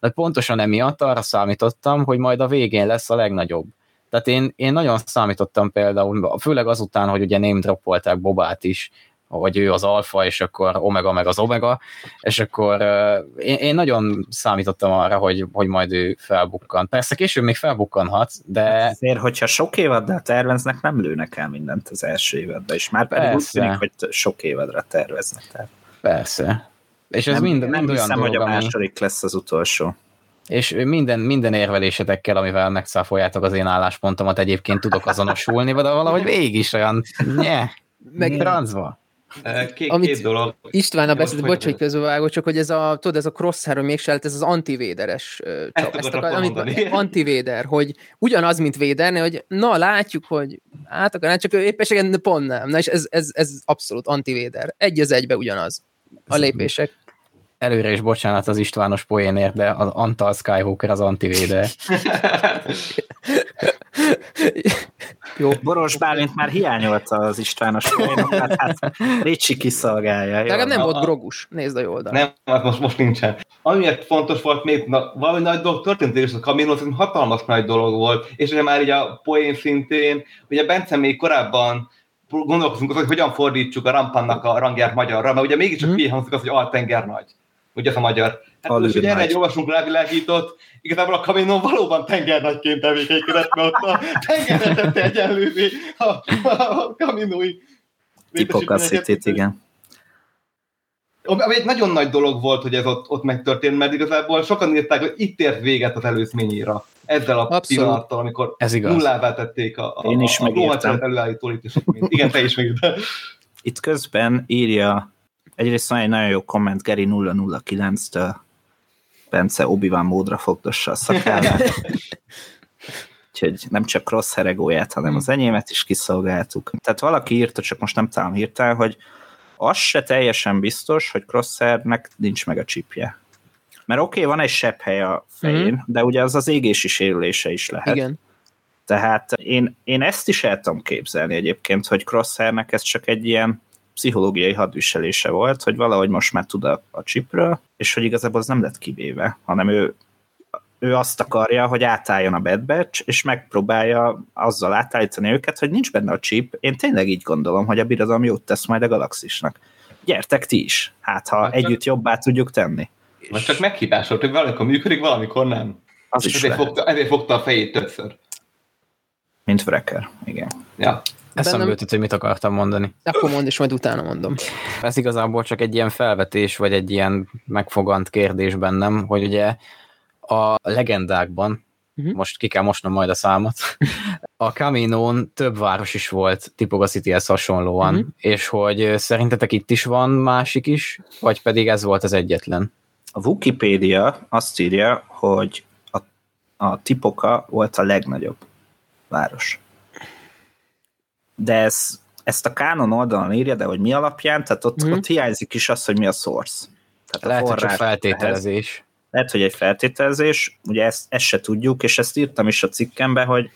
De pontosan emiatt arra számítottam, hogy majd a végén lesz a legnagyobb. Tehát én, én nagyon számítottam például, főleg azután, hogy ugye name droppolták Bobát is, hogy ő az alfa, és akkor omega meg az omega, és akkor én, én nagyon számítottam arra, hogy, hogy majd ő felbukkan. Persze később még felbukkanhat, de Azért, hogyha sok évaddal terveznek, nem lőnek el mindent az első évadba, és már pedig úgy tűnik, hogy sok évadra terveznek. Tehát persze. És ez nem, mind, nem mind olyan hiszem, dolog, hogy a ami, második lesz az utolsó. és minden, minden érvelésetekkel, amivel megszáfoljátok az én álláspontomat, egyébként tudok azonosulni, de valahogy végig is olyan, nye, Meg francba. Két, Amit- két dolog. István a beszéd, bocs, hogy közbevágok, csak hogy ez a, tudod, ez a crosshair, hogy mégse ez az antivéderes csap. Ezt akar, mondani. amit, antivéder, hogy ugyanaz, mint véderni, hogy na, látjuk, hogy át akar, csak ő éppenségen de pont nem. Na és ez, ez, ez abszolút antivéder. Egy az egybe ugyanaz. A lépések. Előre is bocsánat az Istvános poénért, de az Antal Skyhawker az antivéde. Jó. Boros Bálint már hiányolta az Istvános folyamatokat, hát Ricsi kiszolgálja. Legalább nem volt grogus. Nézd a jó oldalt. Nem, hát most, most nincsen. Amiért fontos volt még, na, valami nagy dolog történt, és a Camino hatalmas nagy dolog volt, és ugye már így a poén szintén, ugye Bence még korábban gondolkozunk hogy hogyan fordítsuk a Rampannak a rangját magyarra, mert ugye mégiscsak Mhm. mm. hangzik az, hogy altenger nagy. Ugye ez a magyar. Hát most ugye erre olvasunk rávilágított, igazából a Camino valóban tengernagyként tevékenykedett, mert ott a tengerre tette egyenlővé a, a Caminói Tipokaszitét, igen. Ami egy nagyon nagy dolog volt, hogy ez ott, ott megtörtént, mert igazából sokan írták, hogy itt ért véget az előzményéra. Ezzel a Abszolút. pillanattal, amikor Ez igaz. nullává tették a, a, Én is a, a előállító létesítményt. Igen, te is megírtál. Itt közben írja, egyrészt van egy nagyon jó komment Geri 009-től, Bence obi módra fogdossa a szakállát. úgyhogy nem csak Crosshair egóját, hanem az enyémet is kiszolgáltuk. Tehát valaki írta, csak most nem talán hirtelen, hogy az se teljesen biztos, hogy Crosshairnek nincs meg a csipje. Mert oké, okay, van egy sebb hely a fején, mm. de ugye az az égési sérülése is lehet. Igen. Tehát én, én ezt is el tudom képzelni egyébként, hogy Crosshairnek ez csak egy ilyen pszichológiai hadviselése volt, hogy valahogy most már tud a, a chipről, és hogy igazából az nem lett kivéve, hanem ő, ő azt akarja, hogy átálljon a Bad Batch, és megpróbálja azzal átállítani őket, hogy nincs benne a chip. Én tényleg így gondolom, hogy a birodalom jót tesz majd a galaxisnak. Gyertek ti is, hát ha hát együtt jobbá tudjuk tenni. Most csak meghibásolt, hogy valamikor működik, valamikor nem. Az is ezért, fogta, ezért fogta a fejét többször. Mint Wrecker, igen. Ja. Eszembe Bennem- jutott, hogy mit akartam mondani. Akkor mondd, és majd utána mondom. Ez igazából csak egy ilyen felvetés, vagy egy ilyen megfogant kérdés bennem, hogy ugye a legendákban, Mhm. most ki kell mosnom majd a számot, a Caminón több város is volt Tipoga Cityhez hasonlóan, Mhm. és hogy szerintetek itt is van másik is, vagy pedig ez volt az egyetlen? A Wikipedia azt írja, hogy a, a Tipoka volt a legnagyobb város. De ez, ezt a Canon oldalon írja, de hogy mi alapján, tehát ott, mm. ott hiányzik is az, hogy mi a source. Tehát Lehet, a hogy csak forrás ehhez. feltételezés. Lehet, hogy egy feltételezés, ugye ezt, ezt se tudjuk, és ezt írtam is a cikkembe, hogy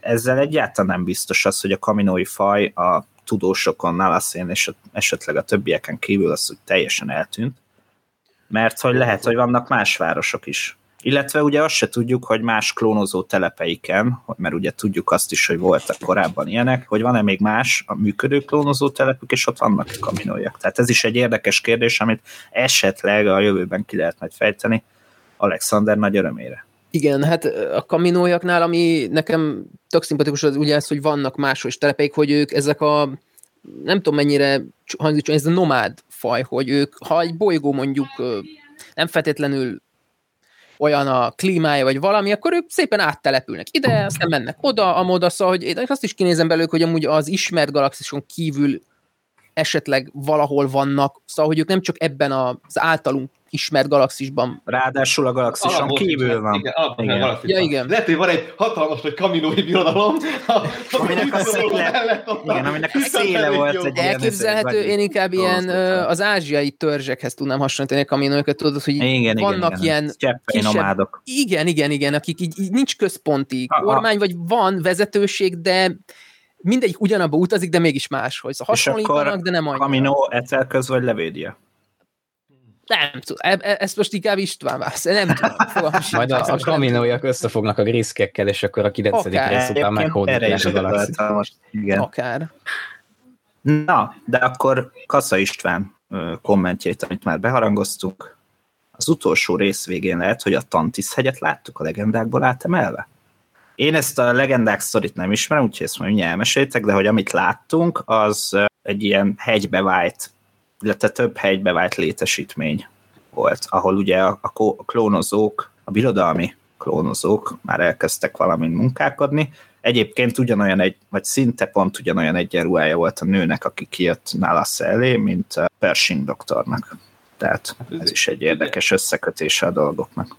ezzel egyáltalán nem biztos az, hogy a kaminói faj a tudósokon, Nalaszén és a, esetleg a többieken kívül az, hogy teljesen eltűnt. Mert hogy lehet, hogy vannak más városok is. Illetve ugye azt se tudjuk, hogy más klónozó telepeiken, mert ugye tudjuk azt is, hogy voltak korábban ilyenek, hogy van-e még más a működő klónozó telepük, és ott vannak kaminóiak. Tehát ez is egy érdekes kérdés, amit esetleg a jövőben ki lehet majd fejteni Alexander nagy örömére. Igen, hát a kaminójaknál, ami nekem tök szimpatikus, az ugye ez, hogy vannak máshol is telepeik, hogy ők ezek a nem tudom mennyire hangzik, ez a nomád faj, hogy ők, ha egy bolygó mondjuk nem feltétlenül olyan a klímája, vagy valami, akkor ők szépen áttelepülnek ide, aztán mennek oda, amoda, szóval, hogy én azt is kinézem belőlük, hogy amúgy az ismert galaxison kívül esetleg valahol vannak, szóval, hogy ők nem csak ebben az általunk ismert galaxisban. Ráadásul a galaxison Alapból kívül van. Igen, Igen. igen. galaxis Ja, van. igen. Lehet, hogy van egy hatalmas nagy kaminói birodalom, Aminek a széle- igen, aminek a széle volt egy Elképzelhető, vagy- én inkább ilyen az ázsiai törzsekhez tudnám hasonlítani a kaminókat, tudod, hogy Igen, vannak igen. ilyen Cseppei kisebb- nomádok. Igen, igen, igen, akik így, így nincs központi Aha. kormány, vagy van vezetőség, de mindegyik ugyanabba utazik, de mégis máshogy. Szóval hasonlítanak, de nem annyira. Camino, Etelköz vagy Levédia? Nem tudom, e- e- ezt most inkább István válasz. Nem tudom. Majd a, a kaminóiak összefognak a griszkekkel, és akkor a 9. Akár. rész után meghódítják a galaxit. gondoltam most. tudom. Igen. Akár. Na, de akkor Kassa István kommentjét, amit már beharangoztuk, az utolsó rész végén lehet, hogy a Tantis hegyet láttuk a legendákból átemelve? Én ezt a legendák sztorit nem ismerem, úgyhogy ezt majd elmeséltek, de hogy amit láttunk, az egy ilyen hegybe vált, illetve több hegybe vált létesítmény volt, ahol ugye a, a, klónozók, a birodalmi klónozók már elkezdtek valamint munkálkodni. Egyébként ugyanolyan egy, vagy szinte pont ugyanolyan egyenruhája volt a nőnek, aki kijött nála elé, mint a Pershing doktornak. Tehát ez is egy érdekes összekötése a dolgoknak.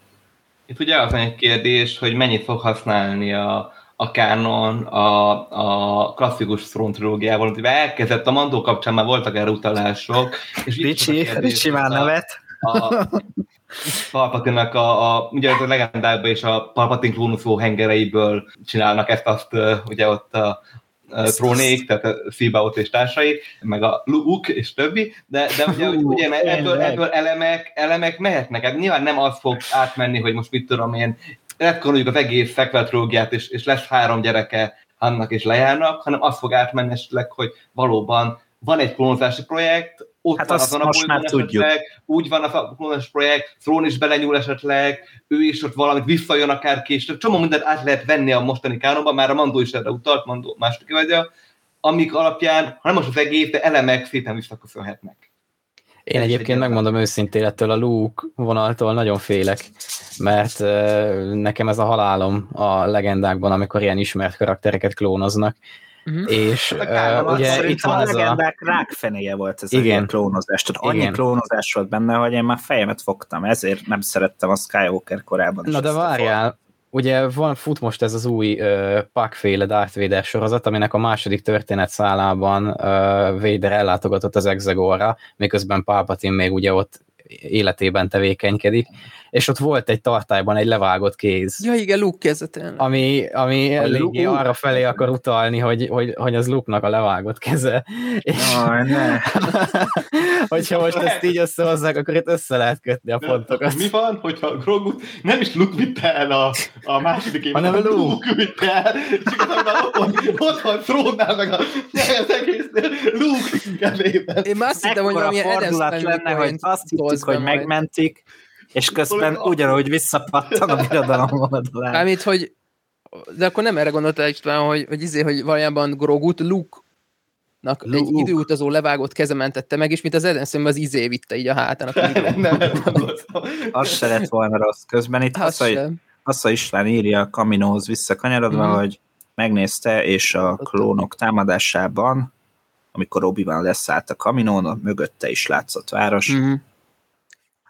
Itt ugye az egy kérdés, hogy mennyit fog használni a, a Canon a, a klasszikus Throne trilógiával. Ugye elkezdett a Mandó kapcsán már voltak erre utalások. És Ricsi, Ricsi már hogy a- nevet. a Palpatinak a, a, ugye a legendákban és a Palpatin klónuszó hengereiből csinálnak ezt azt, ugye ott a, a trónék, tehát a Seabout és társai, meg a Luke és többi, de, de ugye, Hú, ugye ebből, ebből elemek, elemek mehetnek. Hát nyilván nem az fog átmenni, hogy most mit tudom én, retkonoljuk az egész sequel trilógiát, és, és lesz három gyereke annak és lejárnak, hanem az fog átmenni esetleg, hogy valóban van egy klónozási projekt, ott Hát van azt azon a most már tudjuk. esetleg, úgy van a klónozás projekt, Throne is belenyúl esetleg, ő is ott valamit visszajön akár később, csomó mindent át lehet venni a mostani kánonban, már a Mandó is erre utalt, Mandó második évadja, amik alapján, ha nem most az egész, de elemek szépen visszaköszönhetnek. Én egyébként egy megmondom őszintén, ettől a Luke vonaltól nagyon félek, mert nekem ez a halálom a legendákban, amikor ilyen ismert karaktereket klónoznak, Mhm. és Hát uh, ugye itt Szerintem van a ez a... rákfenéje volt ez Igen. a klónozás. Tehát annyi Igen. klónozás volt benne, hogy én már fejemet fogtam, ezért nem szerettem a Skywalker korában. Na de várjál, ugye van, fut most ez az új Puck-féle Darth Vader sorozat, aminek a második történet szálában uh, Vader ellátogatott az Exegorra, miközben Palpatine még ugye ott életében tevékenykedik, és ott volt egy tartályban egy levágott kéz. Ja igen, Luke kezeten. Ami, ami A eléggé Luke? arra felé akar utalni, hogy, hogy, hogy az Luke-nak a levágott keze. És Aj, ne. hogyha most ezt így összehozzák, akkor itt össze lehet kötni a pontokat. Mi van, hogyha Grogu nem is Luke vitte el a, a második évben, Hanem Luke. Luke vitte el, és igazából ott, van- ott van trónnál, meg a, az egésznél Luke kezében. Én már azt hittem, hogy Ekkora valamilyen Adam fordulat Stanley lenne, hogy azt hittük, be hogy majd. megmentik, és közben ugyanúgy visszapattan a birodalom oldalán. Mármint, hogy de akkor nem erre gondoltál István, hogy, hogy, izé, hogy valójában Grogut Luke-nak egy Luke. időutazó levágott keze mentette meg, és mint az Eden szemben az izé vitte így a a mikro- Nem, nem gondoltam. Az se lett volna rossz. Közben itt sem. Assza István írja a Kaminóhoz visszakanyarodva, Mhm. hogy megnézte, és a klónok támadásában, amikor obi leszállt a Kaminón, mögötte is látszott város. Mhm.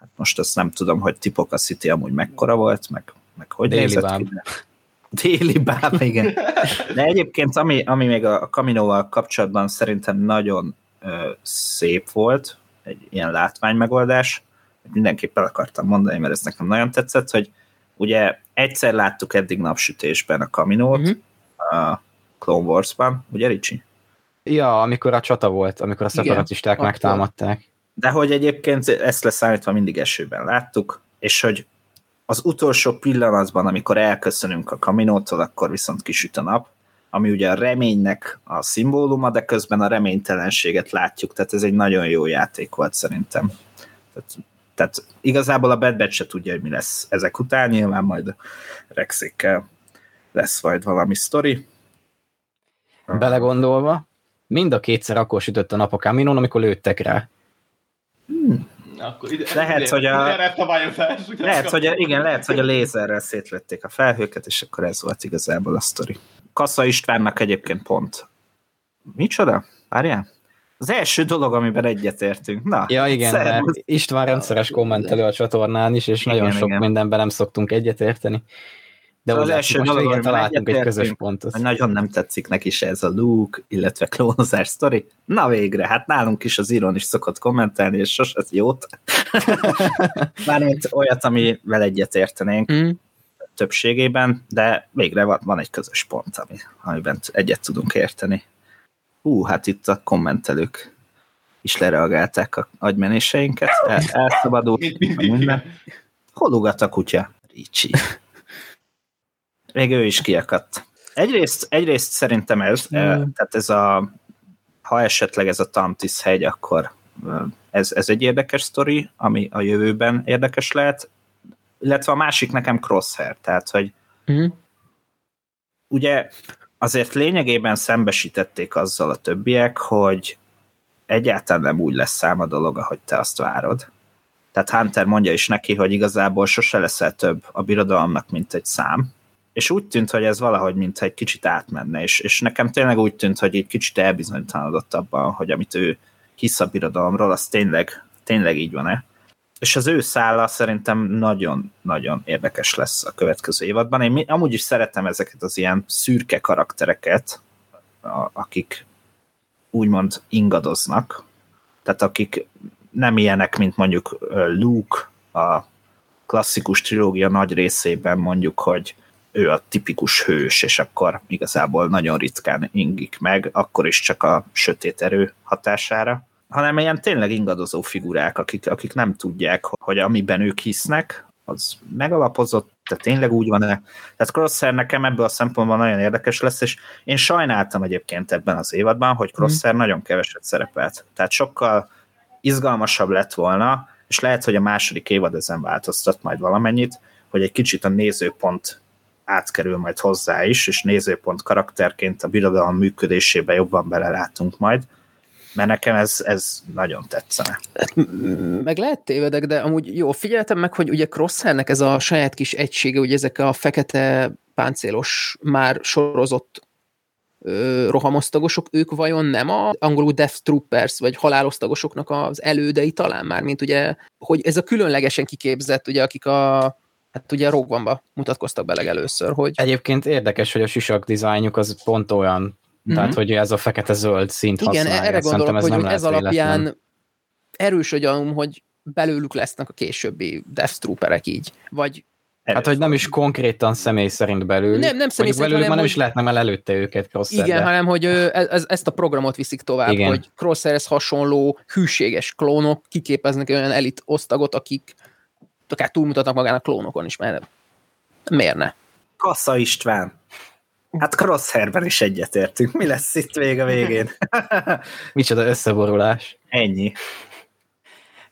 Hát most azt nem tudom, hogy Tipoca City amúgy mekkora volt, meg, meg hogy Déli nézett báb. ki. Déli báb, igen. De egyébként, ami, ami még a Kaminóval kapcsolatban szerintem nagyon ö, szép volt, egy ilyen látványmegoldás, mindenképp el akartam mondani, mert ez nekem nagyon tetszett, hogy ugye egyszer láttuk eddig napsütésben a Kaminót, Mhm. a Clone Wars-ban, ugye Ricsi? Ja, amikor a csata volt, amikor a Igen, szeparatisták akkor. megtámadták. De hogy egyébként ezt leszámítva mindig esőben láttuk, és hogy az utolsó pillanatban, amikor elköszönünk a kaminótól, akkor viszont kisüt a nap, ami ugye a reménynek a szimbóluma, de közben a reménytelenséget látjuk, tehát ez egy nagyon jó játék volt szerintem. Tehát, tehát igazából a Bad Batch se tudja, hogy mi lesz ezek után, nyilván majd a Rexékkel lesz majd valami sztori. Belegondolva, mind a kétszer akkor sütött a nap a kaminón, amikor lőttek rá. Akkor ide, Lehet, ide- hogy a- szabályozás. Lehet, hogy a, igen, lehet, hogy a lézerrel szétlőtték a felhőket, és akkor ez volt igazából a sztori. Kassa Istvánnak egyébként pont. Micsoda? Várjál? Az első dolog, amiben egyetértünk. Na, Ja, igen, mert. István rendszeres kommentelő a csatornán is, és Igen, nagyon sok igen. mindenben nem szoktunk egyetérteni. De Az első most dolog, végén találtunk egy közös pontot. nagyon nem tetszik neki se ez a Luke, illetve klónozás sztori. Na végre, hát nálunk is az Iron is szokott kommentelni, és sose jót. Mármint olyat, amivel egyetértenénk. Mhm. többségében, de végre van, van egy közös pont, ami, amiben egyet tudunk érteni. Hú, hát itt a kommentelők is lereagálták a agymenéseinket, El, elszabadult minden. Hol ugat a kutya? Ricsi. Még ő is kiakadt. Egyrészt, egyrészt szerintem ez, Mm. eh, tehát ez a, ha esetleg ez a Tantis hegy, akkor eh, ez, ez egy érdekes sztori, ami a jövőben érdekes lehet, illetve a másik nekem Crosshair, tehát hogy Mhm. ugye azért lényegében szembesítették azzal a többiek, hogy egyáltalán nem úgy lesz szám a dolog, ahogy te azt várod. Tehát Hunter mondja is neki, hogy igazából sose leszel több a birodalomnak, mint egy szám. És úgy tűnt, hogy ez valahogy mint egy kicsit átmenne, és, és nekem tényleg úgy tűnt, hogy egy kicsit elbizonytalanodott abban, hogy amit ő hisz a birodalomról, az tényleg, tényleg így van-e. És az ő szála szerintem nagyon-nagyon érdekes lesz a következő évadban. Én amúgy is szeretem ezeket az ilyen szürke karaktereket, a- akik úgymond ingadoznak, tehát akik nem ilyenek, mint mondjuk Luke a klasszikus trilógia nagy részében mondjuk, hogy ő a tipikus hős, és akkor igazából nagyon ritkán ingik meg, akkor is csak a sötét erő hatására, hanem ilyen tényleg ingadozó figurák, akik, akik nem tudják, hogy amiben ők hisznek, az megalapozott, tehát tényleg úgy van-e. Tehát Crosshair nekem ebből a szempontból nagyon érdekes lesz, és én sajnáltam egyébként ebben az évadban, hogy Crosshair nagyon keveset szerepelt. Tehát sokkal izgalmasabb lett volna, és lehet, hogy a második évad ezen változtat majd valamennyit, hogy egy kicsit a nézőpont átkerül majd hozzá is, és nézőpont karakterként a birodalom működésébe jobban belelátunk majd, mert nekem ez, ez nagyon tetszene. Meg lehet tévedek, de amúgy jó, figyeltem meg, hogy ugye Crosshairnek ez a saját kis egysége, ugye ezek a fekete páncélos, már sorozott ö, rohamosztagosok, ők vajon nem a angolul Death Troopers, vagy halálosztagosoknak az elődei talán már, mint ugye, hogy ez a különlegesen kiképzett, ugye, akik a Hát ugye Rogue mutatkoztak be legelőször, hogy... Egyébként érdekes, hogy a sisak dizájnjuk az pont olyan, mm-hmm. tehát hogy ez a fekete-zöld szint Igen, használja. erre gondolok, ez hogy, nem ez alapján véletlen. erős a gyanúm, hogy belőlük lesznek a későbbi Death Trooperek így. Vagy Hát, hogy nem is konkrétan személy szerint belül. Nem, nem személy szerint, belül már hanem, nem is lehetne, mert előtte őket cross Igen, hanem hogy ö, ez, ezt a programot viszik tovább, Igen. hogy Crosshairhez hasonló hűséges klónok kiképeznek olyan elit osztagot, akik akár túlmutatnak magának klónokon is, mert miért ne? Kassa István. Hát Crosshairben is egyetértünk. Mi lesz itt vége végén? Micsoda összeborulás. Ennyi.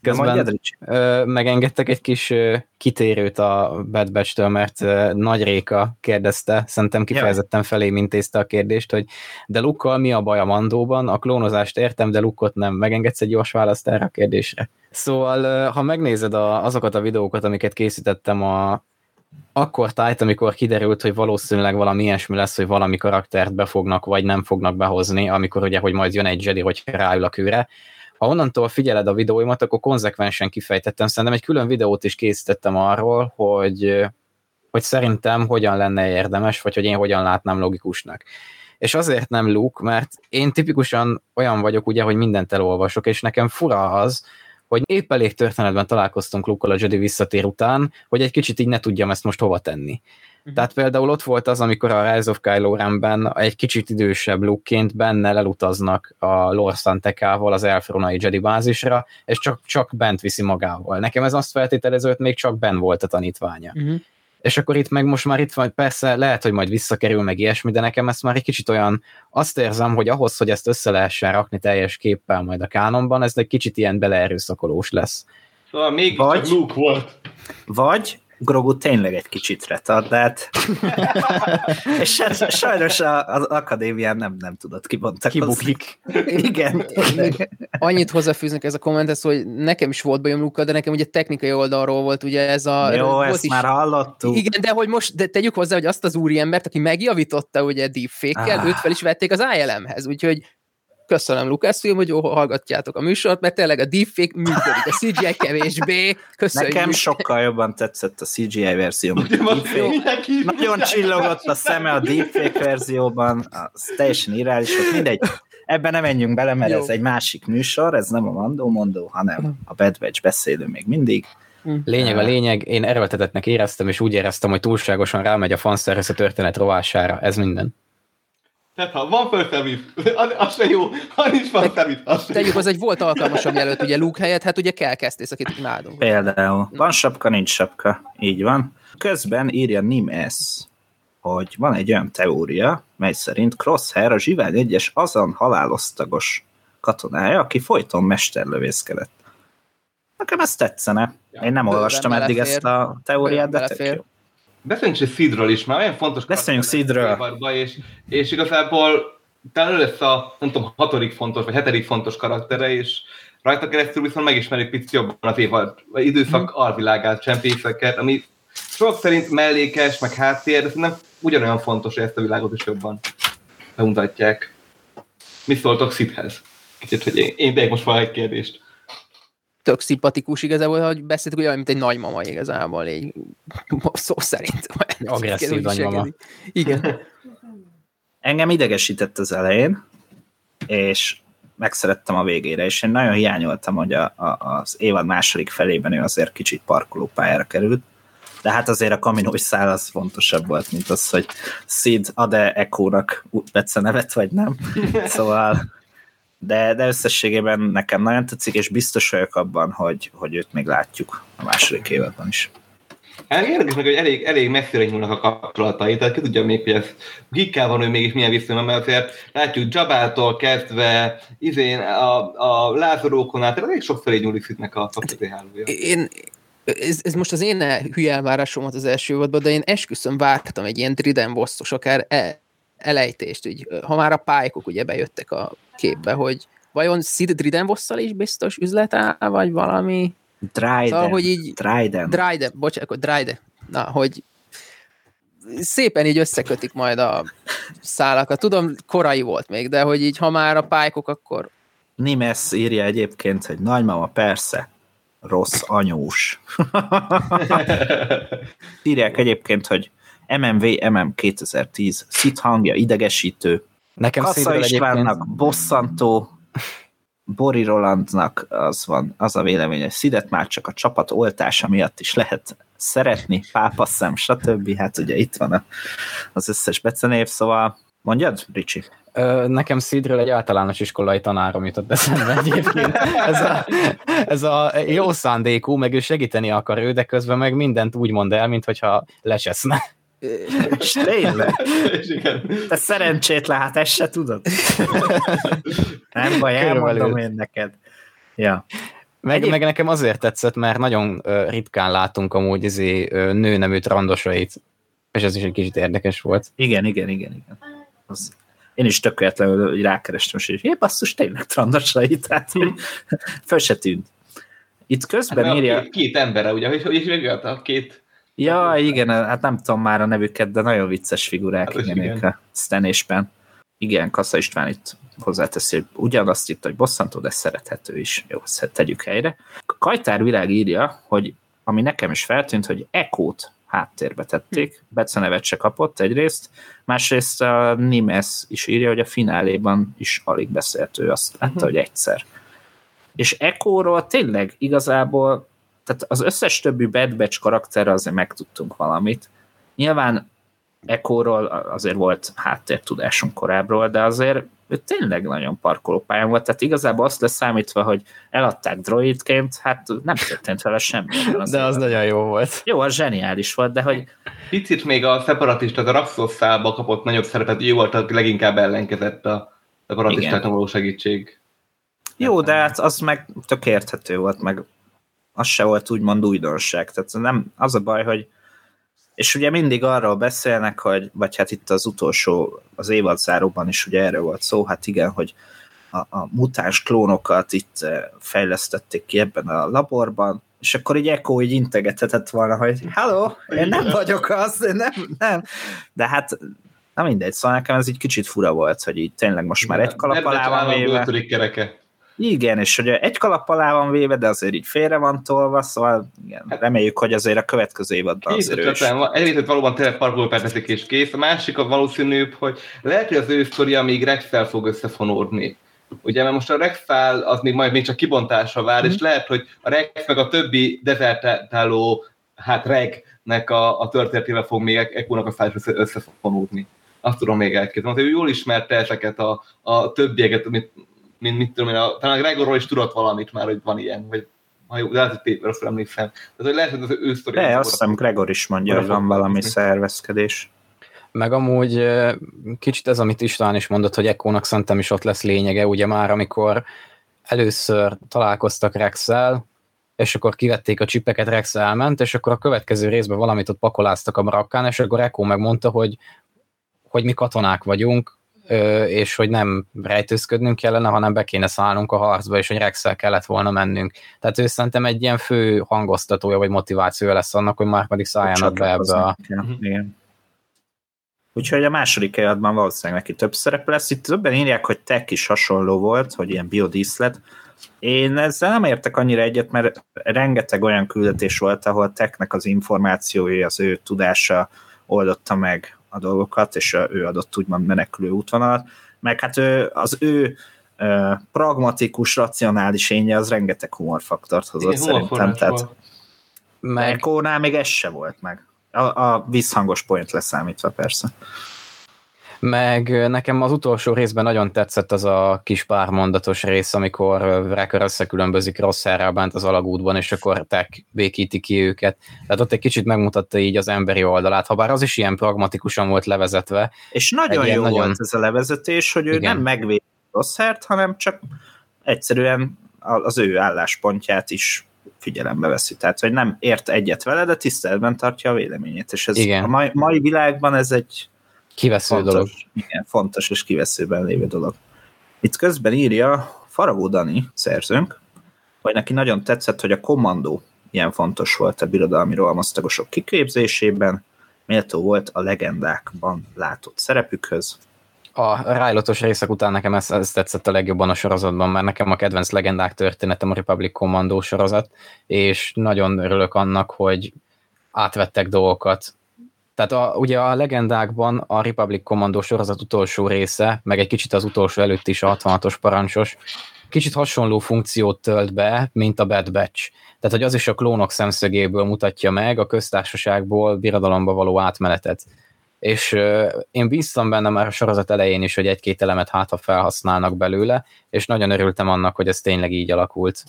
Közben-. Ö, megengedtek egy kis ö, kitérőt a Bad Batch-től, mert ö, Nagy Réka kérdezte, szerintem kifejezetten felé intézte a kérdést, hogy de Lukkal mi a baj a mandóban? A klónozást értem, de Lukkot nem. Megengedsz egy gyors választ erre a kérdésre? Szóval, ö, ha megnézed a, azokat a videókat, amiket készítettem a akkor tájt, amikor kiderült, hogy valószínűleg valami ilyesmi lesz, hogy valami karaktert befognak, vagy nem fognak behozni, amikor ugye, hogy majd jön egy Jedi, hogy ráül a kőre, ha onnantól figyeled a videóimat, akkor konzekvensen kifejtettem. Szerintem egy külön videót is készítettem arról, hogy, hogy szerintem hogyan lenne érdemes, vagy hogy én hogyan látnám logikusnak. És azért nem Luke, mert én tipikusan olyan vagyok, ugye, hogy mindent elolvasok, és nekem fura az, hogy épp elég történetben találkoztunk luke a Jedi visszatér után, hogy egy kicsit így ne tudjam ezt most hova tenni. Mhm. Tehát például ott volt az, amikor a Rise of Kylo Renben egy kicsit idősebb Luke-ként benne elutaznak a Lord Santekával az Elfronai Jedi bázisra, és csak, csak bent viszi magával. Nekem ez azt feltételező, hogy még csak ben volt a tanítványa. Uh-huh. És akkor itt meg most már itt van, persze lehet, hogy majd visszakerül meg ilyesmi, de nekem ezt már egy kicsit olyan, azt érzem, hogy ahhoz, hogy ezt össze lehessen rakni teljes képpel majd a kánonban, ez egy kicsit ilyen beleerőszakolós lesz. Szóval még Vagy- csak Luke volt. Vagy Grogu tényleg egy kicsit retardált, és hát sajnos a- az akadémián nem, nem tudott kibontakozni. Kibukik. Igen, tényleg. Annyit hozzáfűznek ez a kommenthez, hogy nekem is volt bajom Luka, de nekem ugye technikai oldalról volt ugye ez a... Jó, ezt már hallottuk. Igen, de hogy most de tegyük hozzá, hogy azt az úriembert, aki megjavította ugye deepfake-kel, Ah. őt fel is vették az ILM-hez, úgyhogy köszönöm Lucasfilm, hogy jó, hallgatjátok a műsort, mert tényleg a deepfake működik, a CGI kevésbé, köszönjük. Nekem sokkal jobban tetszett a CGI verzió. Nagyon csillogott a szeme a deepfake verzióban, az teljesen irreális volt, mindegy. Ebben nem menjünk bele, mert Jó. ez egy másik műsor, ez nem a Mandó-mondó, hanem a Bad Batch beszélő még mindig. Lényeg a lényeg, én erőltetetnek éreztem, és úgy éreztem, hogy túlságosan rámegy a fanszervisz a történet rovására. Ez minden. Tehát ha van fölszemít, az, az se jó, ha nincs fölszemít, az se Tegyük jó. hozzá, hogy volt alkalmasabb jelölt ugye Luke helyett, hát ugye kell kezdész, akit imádunk. Például van sapka, nincs sapka, így van. Közben írja Nimes, hogy van egy olyan teória, mely szerint Crosshair a Zsivány egyes azon halálosztagos katonája, aki folyton mesterlövészkedett. Nekem ez tetszene. Én nem olvastam eddig ezt a teóriát, de tök jó. Beszéljünk is Sidről is, már olyan fontos Beszéljünk évadban, És, és igazából talán ő lesz a, nem tudom, hatodik fontos, vagy hetedik fontos karaktere, és rajta keresztül viszont megismerjük picit jobban az évad, vagy időszak alvilágát, csempészeket, ami sok szerint mellékes, meg háttér, de szerintem ugyanolyan fontos, hogy ezt a világot is jobban bemutatják. Mit szóltok Sidhez? Kicsit, hogy én, én most fel egy kérdést. Tök szimpatikus igazából, hogy beszéltük, hogy olyan, mint egy nagymama igazából, így szó szerint. Agresszív nagymama. Igen. Engem idegesített az elején, és megszerettem a végére, és én nagyon hiányoltam, hogy a, a, az évad második felében ő azért kicsit parkolópályára került, de hát azért a kaminós szál az fontosabb volt, mint az, hogy Sid ad-e Echo-nak nevet, vagy nem. Szóval, de, de összességében nekem nagyon tetszik, és biztos vagyok abban, hogy, hogy őt még látjuk a második évadban is. Hát érdekes meg, hogy elég, elég messzire nyúlnak a kapcsolatai, tehát ki tudja még, hogy ez kikkel van ő mégis milyen viszonyban, mert azért látjuk Jabától kezdve, izén, a, a lázarókon át, elég sok felé nyúlik szitnek a kapcsolati hálója. Én, ez, ez, most az én hülye elvárásom volt az első évadban, de én esküszöm vártam egy ilyen Driden bosszos, akár e, elejtést, úgy, ha már a pálykok ugye bejöttek a képbe, hogy vajon Sid Driden bosszal is biztos üzlet áll, vagy valami? Dryden. Szóval, hogy így- Dryden. Dryden, bocsánat, akkor Dryden. Na, hogy szépen így összekötik majd a szálakat. Tudom, korai volt még, de hogy így, ha már a pálykok, akkor Nimes írja egyébként, hogy nagymama persze, rossz anyós. Írják egyébként, hogy MMV MM 2010, szit hangja idegesítő, Nekem Kassa Istvánnak egyébként... bosszantó, Bori Rolandnak az van, az a vélemény, hogy Szidet már csak a csapat oltása miatt is lehet szeretni, pápasszem, stb. Hát ugye itt van a, az összes becenév, szóval mondjad, Ricsi? Ö, Nekem Szidről egy általános iskolai tanárom jutott eszembe egyébként. Ez a, ez a jó szándékú, meg ő segíteni akar ő, de közben meg mindent úgy mond el, mintha lecseszne. És tényleg, És igen. te szerencsétlen, hát ezt se tudod. Nem baj, elmondom én neked. Ja. Meg, Egyéb- meg nekem azért tetszett, mert nagyon ritkán látunk amúgy izé, ö, nőnemű randosait, és ez is egy kicsit érdekes volt. Igen, igen, igen, igen. Az, én is tökéletlenül így rákerestem, és "Jé, basszus, tényleg trandosai, tehát hogy föl se tűnt. Itt Hát, közben a írja, két, két embere, ugye, hogy, hogy is megölt a két... ja, igen, hát nem tudom már a nevüket, de nagyon vicces figurák, Hát, igen, igen. a Stan és Ben. Igen, Kassa István itt hozzáteszi, hogy ugyanazt itt, hogy bosszantó, de szerethető is. Jó, ezt tegyük helyre. Kajtár világ írja, hogy ami nekem is feltűnt, hogy Ekót háttérbe tették, becenevet se kapott egyrészt, másrészt a Nimes is írja, hogy a fináléban is alig beszélt ő, azt látta, hogy egyszer. És Ekóról tényleg igazából, tehát az összes többi Bad Batch karakterre azért megtudtunk valamit. Nyilván Ekóról azért volt háttértudásunk korábbról, de azért ő tényleg nagyon parkolópályán volt, tehát igazából azt leszámítva, hogy eladták droidként, hát nem történt vele semmi. az De az évben. nagyon jó volt. Jó, az zseniális volt, de hogy Picit még a szeparatista, a Raxosszálba kapott nagyobb szerepet, ő volt, aki leginkább ellenkezett a szeparatistáknak való segítség. jó, de hát az meg tök érthető volt, meg az se volt úgymond újdonság. Tehát nem, az a baj, hogy és ugye mindig arról beszélnek, hogy, vagy hát itt az utolsó, az évadzáróban is ugye erről volt szó, hát igen, hogy a, a mutáns klónokat itt eh, fejlesztették ki ebben a laborban, és akkor így Echo így integethetett volna, hogy hello, én nem vagyok az, én nem, nem. De hát na mindegy, szóval nekem ez így kicsit fura volt, hogy így tényleg most már egy kalap alá van véve. Kereke. Igen, és ugye egy kalap alá van véve, de azért így félre van tolva, szóval igen, reméljük, hogy azért a következő évadban van. Egyrészt hogy valóban tényleg parkolópát teszik és kész. A másik a valószínűbb, hogy lehet, hogy az ő sztoria még Rexel fog összefonódni. Ugye, mert most a Rexfál az még majd még csak kibontásra vár, Mhm. és lehet, hogy a Rex meg a többi dezertáló, hát Regnek a, a történetével fog még Ekónak a szállás össze, összefonódni. Azt tudom még elképzelni. Azért ő jól ismerte ezeket a, a többieket, amit, mint mit tudom én, a, talán a Gregorról is tudott valamit már, hogy van ilyen, vagy ha jó, de lehet, hogy rosszul emlékszem. Tehát, hogy lehet, hogy az ő sztoria. De azt hiszem Gregor is mondja, hogy van valami szervezkedés. Meg amúgy kicsit ez, amit István is mondott, hogy Ekónak szerintem is ott lesz lényege, ugye már amikor először találkoztak Rexel, és akkor kivették a csipeket, Rex elment, és akkor a következő részben valamit ott pakoláztak a barakkán, és akkor Eko megmondta, hogy, hogy mi katonák vagyunk, és hogy nem rejtőzködnünk kellene, hanem be kéne szállnunk a harcba, és hogy Rexel kellett volna mennünk. Tehát ő szerintem egy ilyen fő hangoztatója, vagy motivációja lesz annak, hogy már pedig szálljanak be ebbe a... Igen. Úgyhogy a második évadban valószínűleg neki több szerep lesz. Itt többen írják, hogy tech is hasonló volt, hogy ilyen biodíszlet. Én ezzel nem értek annyira egyet, mert rengeteg olyan küldetés volt, ahol technek az információi, az ő tudása oldotta meg a dolgokat, és ő adott úgymond menekülő útvonalat. Meg hát ő, az ő ö, pragmatikus, racionális énje az rengeteg humorfaktort hozott Igen, szerintem. Tehát. Meg, Ekónál még ez se volt meg. A, a visszhangos point leszámítva persze. Meg nekem az utolsó részben nagyon tetszett az a kis pármondatos rész, amikor Wrecker összekülönbözik rossz bent az alagútban, és akkor Tech békíti ki őket. Tehát ott egy kicsit megmutatta így az emberi oldalát, ha bár az is ilyen pragmatikusan volt levezetve. És nagyon jó nagyon- volt ez a levezetés, hogy ő Igen. nem megvédi Rosszert, hanem csak egyszerűen az ő álláspontját is figyelembe veszi. Tehát, hogy nem ért egyet vele, de tiszteletben tartja a véleményét. És ez Igen. a mai, mai világban ez egy Kivesző fontos, dolog. Igen, fontos és kiveszőben lévő dolog. Itt közben írja Faragó Dani szerzőnk, hogy neki nagyon tetszett, hogy a kommandó ilyen fontos volt a birodalmi rohamosztagosok kiképzésében, méltó volt a legendákban látott szerepükhöz. A rájlotos részek után nekem ez, ez tetszett a legjobban a sorozatban, mert nekem a kedvenc legendák történetem a Republic Commando sorozat, és nagyon örülök annak, hogy átvettek dolgokat. Tehát a, ugye a legendákban a Republic Commando sorozat utolsó része, meg egy kicsit az utolsó előtt is a 66-os parancsos, kicsit hasonló funkciót tölt be, mint a Bad Batch. Tehát, hogy az is a klónok szemszögéből mutatja meg a köztársaságból birodalomba való átmenetet. És uh, én bíztam benne már a sorozat elején is, hogy egy-két elemet hátra felhasználnak belőle, és nagyon örültem annak, hogy ez tényleg így alakult.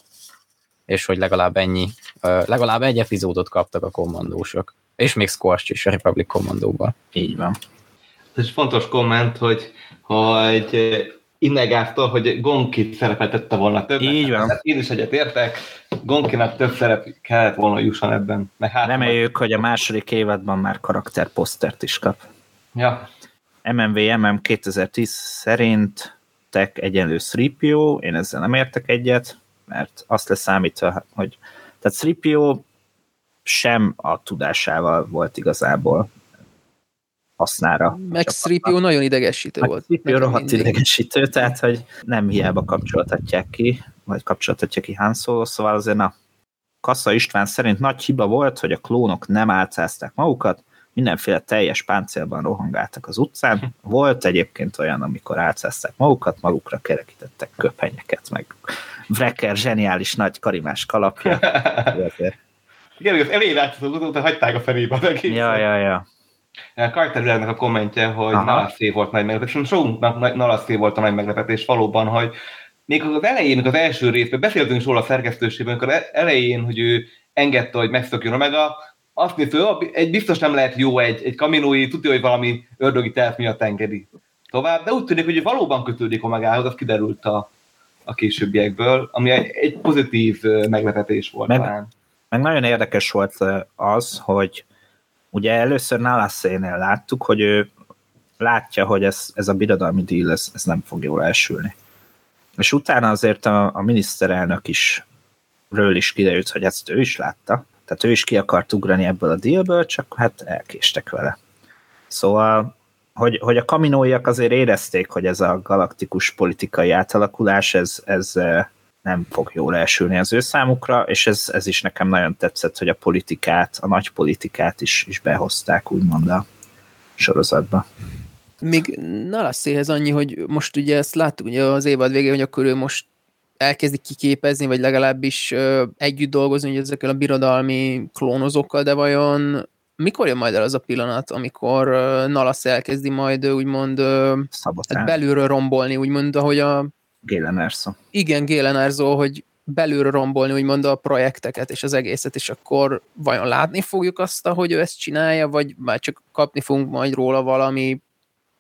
És hogy legalább ennyi, uh, legalább egy epizódot kaptak a kommandósok. És még Scorch is a Republic kommandóban. Így van. Ez fontos komment, hogy, hogy Innegáztól, hogy Gonki szerepeltette volna többet. Így van. Hát én is egyet értek, Gonkinak több szerep kellett volna jusson ebben. Meg hát, Reméljük, hogy a második évadban már karakterposztert is kap. Ja. MMV MM 2010 szerint tek egyenlő 3 én ezzel nem értek egyet, mert azt leszámítva, hogy tehát 3 sem a tudásával volt igazából hasznára. Max 3 nagyon idegesítő volt. 3 rohadt mindig. idegesítő, tehát hogy nem hiába kapcsoltatják ki, vagy kapcsoltatja ki Han Solo, szóval azért a Kassa István szerint nagy hiba volt, hogy a klónok nem álcázták magukat, mindenféle teljes páncélban rohangáltak az utcán. Volt egyébként olyan, amikor álcázták magukat, magukra kerekítettek köpenyeket, meg Wrecker zseniális nagy karimás kalapja. Igen, az elég látszott, utána hagyták a felébe az egész. Ja, ja, ja. Kajterületnek a kommentje, hogy Nalaszé volt nagy meglepetés, sokunknak Nalaszé volt a nagy meglepetés valóban, hogy még az elején, az első részben, beszéltünk is róla a szerkesztőségben, amikor e- elején, hogy ő engedte, hogy megszökjön Omega, azt nézve, egy biztos nem lehet jó egy, egy kaminói, tudja, hogy valami ördögi terv miatt engedi tovább, de úgy tűnik, hogy valóban kötődik Omegához, az kiderült a, a későbbiekből, ami egy, egy pozitív meglepetés volt meg, talán. Meg nagyon érdekes volt az, hogy Ugye először Nalasszénél láttuk, hogy ő látja, hogy ez, ez a birodalmi díl, ez, ez nem fog jól elsülni. És utána azért a, a miniszterelnök is ről is kiderült, hogy ezt ő is látta, tehát ő is ki akart ugrani ebből a dílből, csak hát elkéstek vele. Szóval, hogy, hogy a kaminóiak azért érezték, hogy ez a galaktikus politikai átalakulás, ez, ez nem fog jól elsülni az ő számukra, és ez, ez is nekem nagyon tetszett, hogy a politikát, a nagy politikát is, is behozták, úgymond a sorozatba. Még Nalasszéhez annyi, hogy most ugye ezt láttuk ugye az évad végén, hogy akkor ő most elkezdi kiképezni, vagy legalábbis ö, együtt dolgozni ugye ezekkel a birodalmi klónozókkal, de vajon mikor jön majd el az a pillanat, amikor uh, Nalasz elkezdi majd úgymond uh, hát belülről rombolni, úgymond, ahogy a Gélen Erso. Igen, Gélen Erso, hogy belülről rombolni, úgymond a projekteket és az egészet, és akkor vajon látni fogjuk azt, hogy ő ezt csinálja, vagy már csak kapni fogunk majd róla valami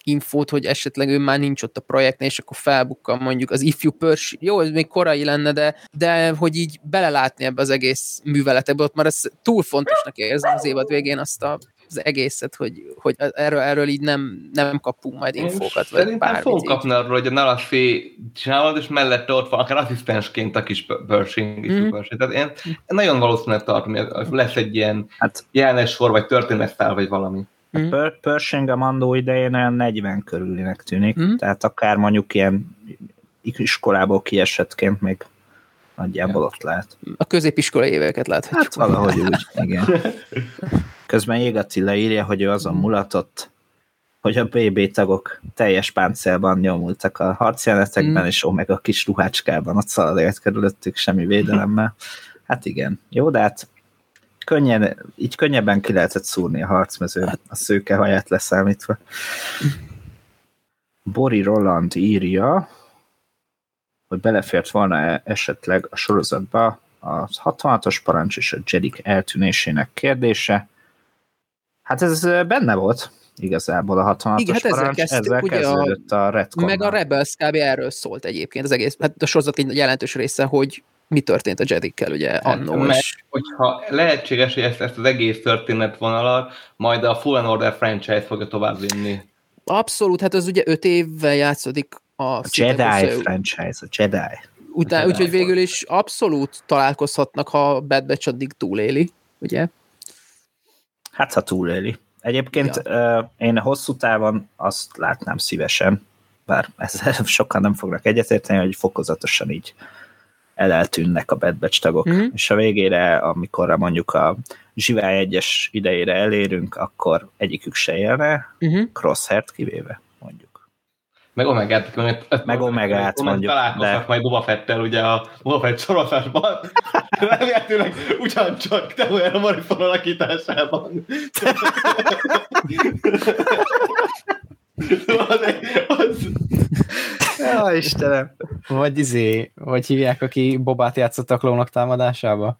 infót, hogy esetleg ő már nincs ott a projektnél, és akkor felbukkan mondjuk az ifjú pörs, jó, ez még korai lenne, de, de hogy így belelátni ebbe az egész műveletekbe, ott már ez túl fontosnak érzem az évad végén azt a az egészet, hogy, hogy erről, erről így nem, nem kapunk majd infókat. Vagy Szerintem fogunk kapni arról, hogy a Nalaszi csinálod, és mellette ott van akár asszisztensként a kis Pershing. Mm. Tehát én, én nagyon valószínűleg tartom, hogy lesz egy ilyen hát, jelenes sor, vagy történetszál, vagy valami. Mm. A Pershing a Mandó idején olyan 40 körülinek tűnik, mm. tehát akár mondjuk ilyen iskolából kiesettként még nagyjából ja. ott lehet. A középiskolai éveket láthatjuk. Hát valahogy úgy, igen. Közben Jégaci írja, hogy ő azon mulatott, hogy a BB tagok teljes páncélban nyomultak a harcjelenetekben, mm. és meg a kis ruhácskában ott szaladélt körülöttük semmi védelemmel. Hát igen, jó, de hát könnyen, így könnyebben ki lehetett szúrni a harcmezőn, hát- a szőke haját leszámítva. Bori Roland írja, hogy belefért volna -e esetleg a sorozatba a 66-os parancs és a Jedik eltűnésének kérdése. Hát ez benne volt igazából a 66-os Igen, hát parancs, ezzel, kezdtük, ezzel kezdődött a, a retcon Meg a Rebels kb. erről szólt egyébként az egész, hát a sorozat egy jelentős része, hogy mi történt a Jedikkel, ugye, hát, annó mert, hogyha lehetséges, hogy ezt, ezt az egész történetvonalat majd a Full Order franchise fogja tovább vinni. Abszolút, hát az ugye öt évvel játszódik a, a Jedi össze, franchise, a Jedi. Után, úgyhogy végül is abszolút találkozhatnak, ha Bad Batch addig túléli, ugye? Hát, ha túléli. Egyébként ja. én hosszú távon azt látnám szívesen, bár ezzel sokan nem fognak egyetérteni, hogy fokozatosan így eleltűnnek a Bad Batch tagok, Mhm. és a végére, amikor mondjuk a Zsivály egyes idejére elérünk, akkor egyikük se élne, Uh-huh. Crosshairt kivéve. Meg Omegát, meg, Meg Omegát mondjuk, Találkoznak de- majd Boba Fettel ugye a Boba Fett sorozatban. Remélhetőleg ugyancsak te olyan a Morrison alakításában. az, az, Ja, Istenem. Vagy izé, hogy hívják, aki Bobát játszott a klónok támadásába?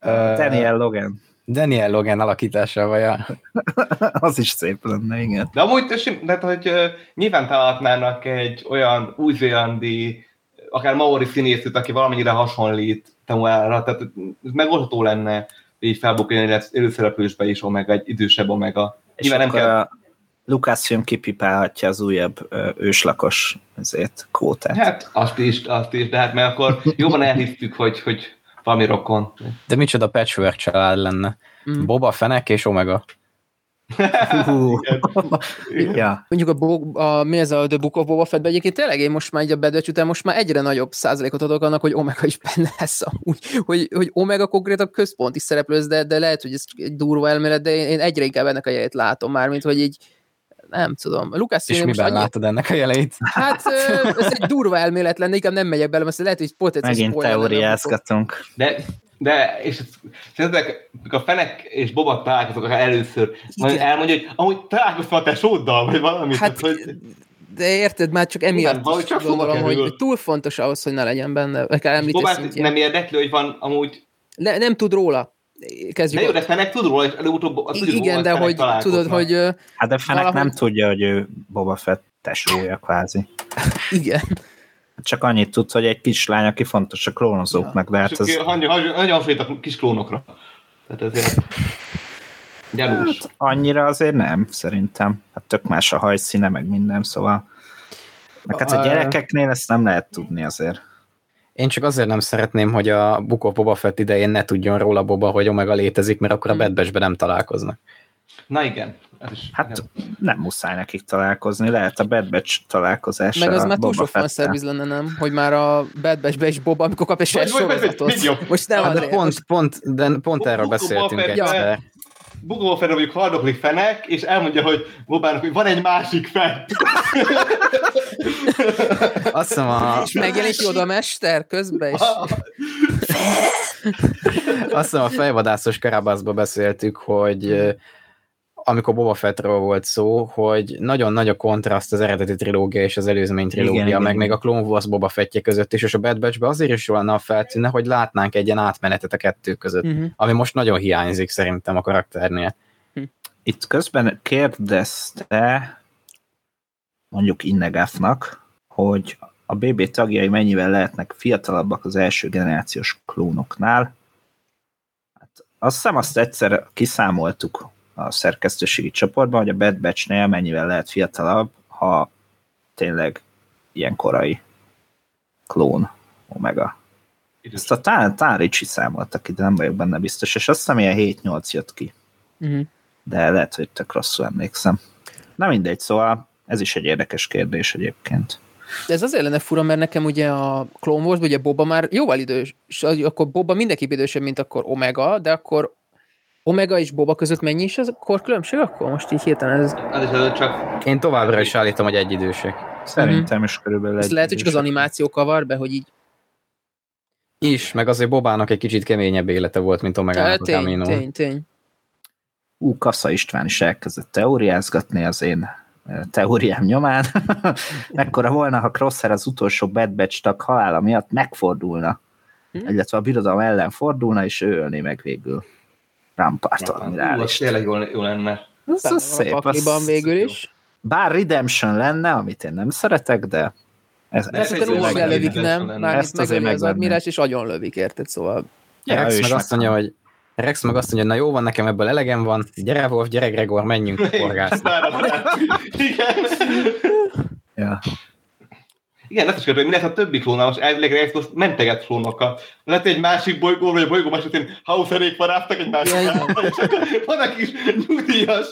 Daniel Logan. Daniel Logan alakításával, ja. Az is szép lenne, igen. De amúgy, tehát, hogy nyilván találhatnának egy olyan új-zélandi, akár maori színészűt, aki valamennyire hasonlít Temuára, tehát ez megoldható lenne így felbukni egy előszereplősbe is Omega, egy idősebb Omega. És Nyilván nem kell, a Lucasfilm kipipálhatja az újabb ö, őslakos ezért, kvótát. hát azt is, azt is, de hát mert akkor jobban elhisztük, hogy, hogy valami rokon. De micsoda patchwork család lenne. Mm. Boba, Fenek és Omega. Ja. Mondjuk a, Bo- a, mi ez a The Book of Boba Fettben egyébként tényleg én most már így a Batch után most már egyre nagyobb százalékot adok annak, hogy Omega is benne lesz úgy, hogy, hogy Omega konkrétan központi szereplő, de, de lehet, hogy ez egy durva elmélet, de én, én egyre inkább ennek a jelét látom már, mint hogy így nem tudom. Lucas És miben annyi, látod ennek a jeleit? Hát ez egy durva elmélet lenne, inkább nem megyek bele, mert lehet, hogy potenciális Megint teóriázgatunk. De, de és szerintetek, a fenek és Boba találkozok először, majd Igen. elmondja, hogy amúgy találkoztam a tesóddal, vagy valami. Hát, hogy, de érted, már csak Igen, emiatt valahogy is csak gondolom, hogy, túl fontos ahhoz, hogy ne legyen benne, Bobát szintjén. nem érdekli, hogy van amúgy Ne, nem tud róla. Kezdjük. De jó, de Fenek tud róla, és előutóbb azt tudjuk, igen, de hogy tudod, hogy Hát de Fenek Valahogy- nem tudja, hogy ő Boba Fett tesója kvázi. igen. Csak annyit tud, hogy egy kislány, aki fontos a klónozóknak, de hát ez... Nagyon, hasonlít a kis klónokra. Tehát ezért gyanús. Hát annyira azért nem, szerintem. Hát tök más a hajszíne, meg minden, szóval... Meg hát a A- gyerekeknél ezt nem lehet tudni azért. Én csak azért nem szeretném, hogy a Book of Boba Fett idején ne tudjon róla Boba, hogy Omega létezik, mert akkor a Hmm. Batch-ben nem találkoznak. Na igen. Hát igen. nem muszáj nekik találkozni, lehet a Bad Batch találkozása. Meg az már túl sok fanszerviz lenne, nem? Hogy már a Bad Batch-be is Boba, amikor kap egy sorozatot. Most nem Hát, De pont, pont, de pont erről beszéltünk egyszer. Bugó Fenn mondjuk haldoklik Fenek, és elmondja, hogy Bobának, hogy van egy másik Fett. Azt hiszem a, És megjelenik Yoda a mester közben, és Azt hiszem a fejvadászos karabászba beszéltük, hogy amikor Boba Fettről volt szó, hogy nagyon nagy a kontraszt az eredeti trilógia és az előzmény trilógia, Igen, meg igen. még a Clone Wars Boba Fettje között is, és a Bad Batch-be azért is lenne, ha feltűnne, hogy látnánk egy ilyen átmenetet a kettő között, Mhm. ami most nagyon hiányzik szerintem a karakternél. Itt közben kérdezte mondjuk Innegafnak, hogy a BB tagjai mennyivel lehetnek fiatalabbak az első generációs klónoknál. Hát azt hiszem azt egyszer kiszámoltuk a szerkesztőségi csoportban, hogy a Bad Batch-nél mennyivel lehet fiatalabb, ha tényleg ilyen korai klón Omega. Ezt a Tán, Tán Ricsi számolta ki, de nem vagyok benne biztos, és azt hiszem ilyen 7-8 jött ki Mhm. de lehet, hogy tök rosszul emlékszem. Na mindegy, szóval ez is egy érdekes kérdés egyébként. De ez azért lenne fura, mert nekem ugye a Clone Wars, ugye Boba már jóval idős, akkor Boba mindenki idősebb, mint akkor Omega, de akkor Omega és Boba között mennyi is az a különbség akkor? Most így hirtelen ez... Az csak Én továbbra is állítom, hogy egy idősek. Szerintem is körülbelül Ez egy lehet, hogy csak az animáció kavar be, hogy így... Is, meg azért Bobának egy kicsit keményebb élete volt, mint Omegának a tény, tény, tény. Ú, Kassa István is elkezdett teóriázgatni az én teóriám nyomán. Mekkora volna, ha Crosshair az utolsó Bad Batch tag halála miatt megfordulna, Hm? illetve a birodalom ellen fordulna, és ő ölné meg végül Rampart Ú, az admirális. tényleg jó, jó lenne. Ez, van szép. a pakliban az- végül is. Bár Redemption lenne, amit én nem szeretek, de ez, De ez, ez ez úgy meg- lenne. lelövik, nem? Ezt Mármint azért megöli az admirás, és agyon lövik, érted? Szóval... Ja, Rex meg azt mondja, hogy Rex meg azt mondja, na jó van, nekem ebből elegem van, gyere Wolf, gyere Gregor, menjünk horgászni. Igen. Ja. Igen, ezt is kérdezik, mi lesz a többi klónál, most elvileg most menteget klónokat. Lehet egy másik bolygó, vagy a bolygó másik, hauszerék varáztak egy másik és akkor vannak is nyugdíjas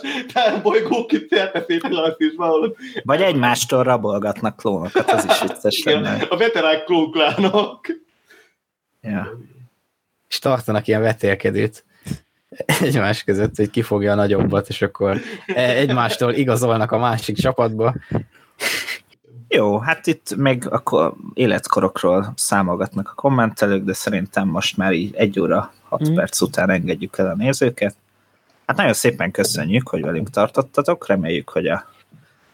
bolygók itt elteszét is valahol. Vagy egymástól rabolgatnak klónokat, az is vicces lenne. A veterán klónklánok. Ja. És tartanak ilyen vetélkedőt egymás között, hogy ki fogja a nagyobbat, és akkor egymástól igazolnak a másik csapatba. Jó, hát itt még akkor életkorokról számolgatnak a kommentelők, de szerintem most már így egy óra, hat mm. perc után engedjük el a nézőket. Hát nagyon szépen köszönjük, hogy velünk tartottatok, reméljük, hogy a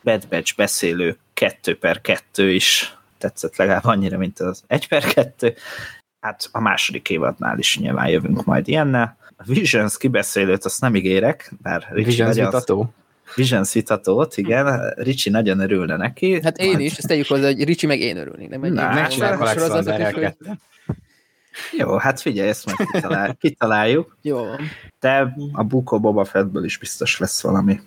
Bad Batch beszélő 2 per 2 is tetszett legalább annyira, mint az 1 per 2. Hát a második évadnál is nyilván jövünk majd ilyennel. A Visions kibeszélőt azt nem ígérek, bár Ricsi Visions vitató. Visions vitatót, igen, Ricsi nagyon örülne neki. Hát én is, ezt tegyük hozzá, hogy Ricsi meg én örülnék. Nem, Na, megcsináljuk Alexander Jó, hát figyelj, ezt meg kitalál, kitaláljuk. Jó. De a Buko Boba Fettből is biztos lesz valami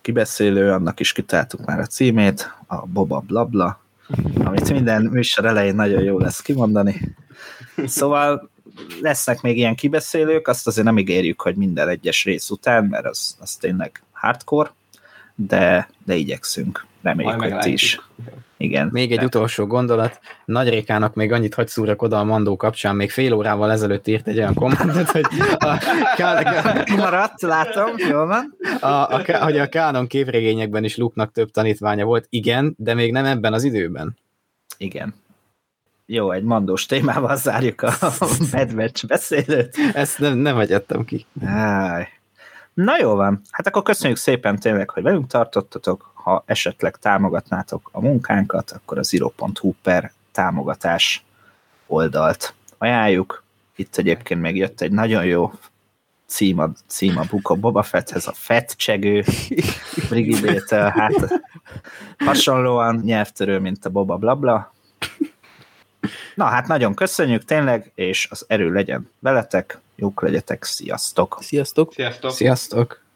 kibeszélő, annak is kitaláltuk már a címét, a Boba Blabla, amit minden műsor elején nagyon jó lesz kimondani. Szóval lesznek még ilyen kibeszélők, azt azért nem ígérjük, hogy minden egyes rész után, mert az, az tényleg hardcore, de, de igyekszünk. Reméljük, hogy ti is. Igen. Még egy de... utolsó gondolat. Nagy Rékának még annyit hagy szúrak oda a Mandó kapcsán, még fél órával ezelőtt írt egy olyan kommentet, hogy a, Maradt, látom, jól van. A, a, hogy a Kánon képregényekben is Luknak több tanítványa volt. Igen, de még nem ebben az időben. Igen. Jó, egy mandós témával zárjuk a medvecs beszélőt. Ezt nem, nem hagyattam ki. Áj. Na jó van, hát akkor köszönjük szépen tényleg, hogy velünk tartottatok. Ha esetleg támogatnátok a munkánkat, akkor a zero.hu per támogatás oldalt ajánljuk. Itt egyébként még jött egy nagyon jó cím a, cím a Buka Boba Fetthez, a Fett csegő Brigidétől, hát hasonlóan nyelvtörő, mint a Boba Blabla. Na hát nagyon köszönjük tényleg, és az erő legyen veletek, jók legyetek, sziasztok! Sziasztok! Sziasztok! Sziasztok!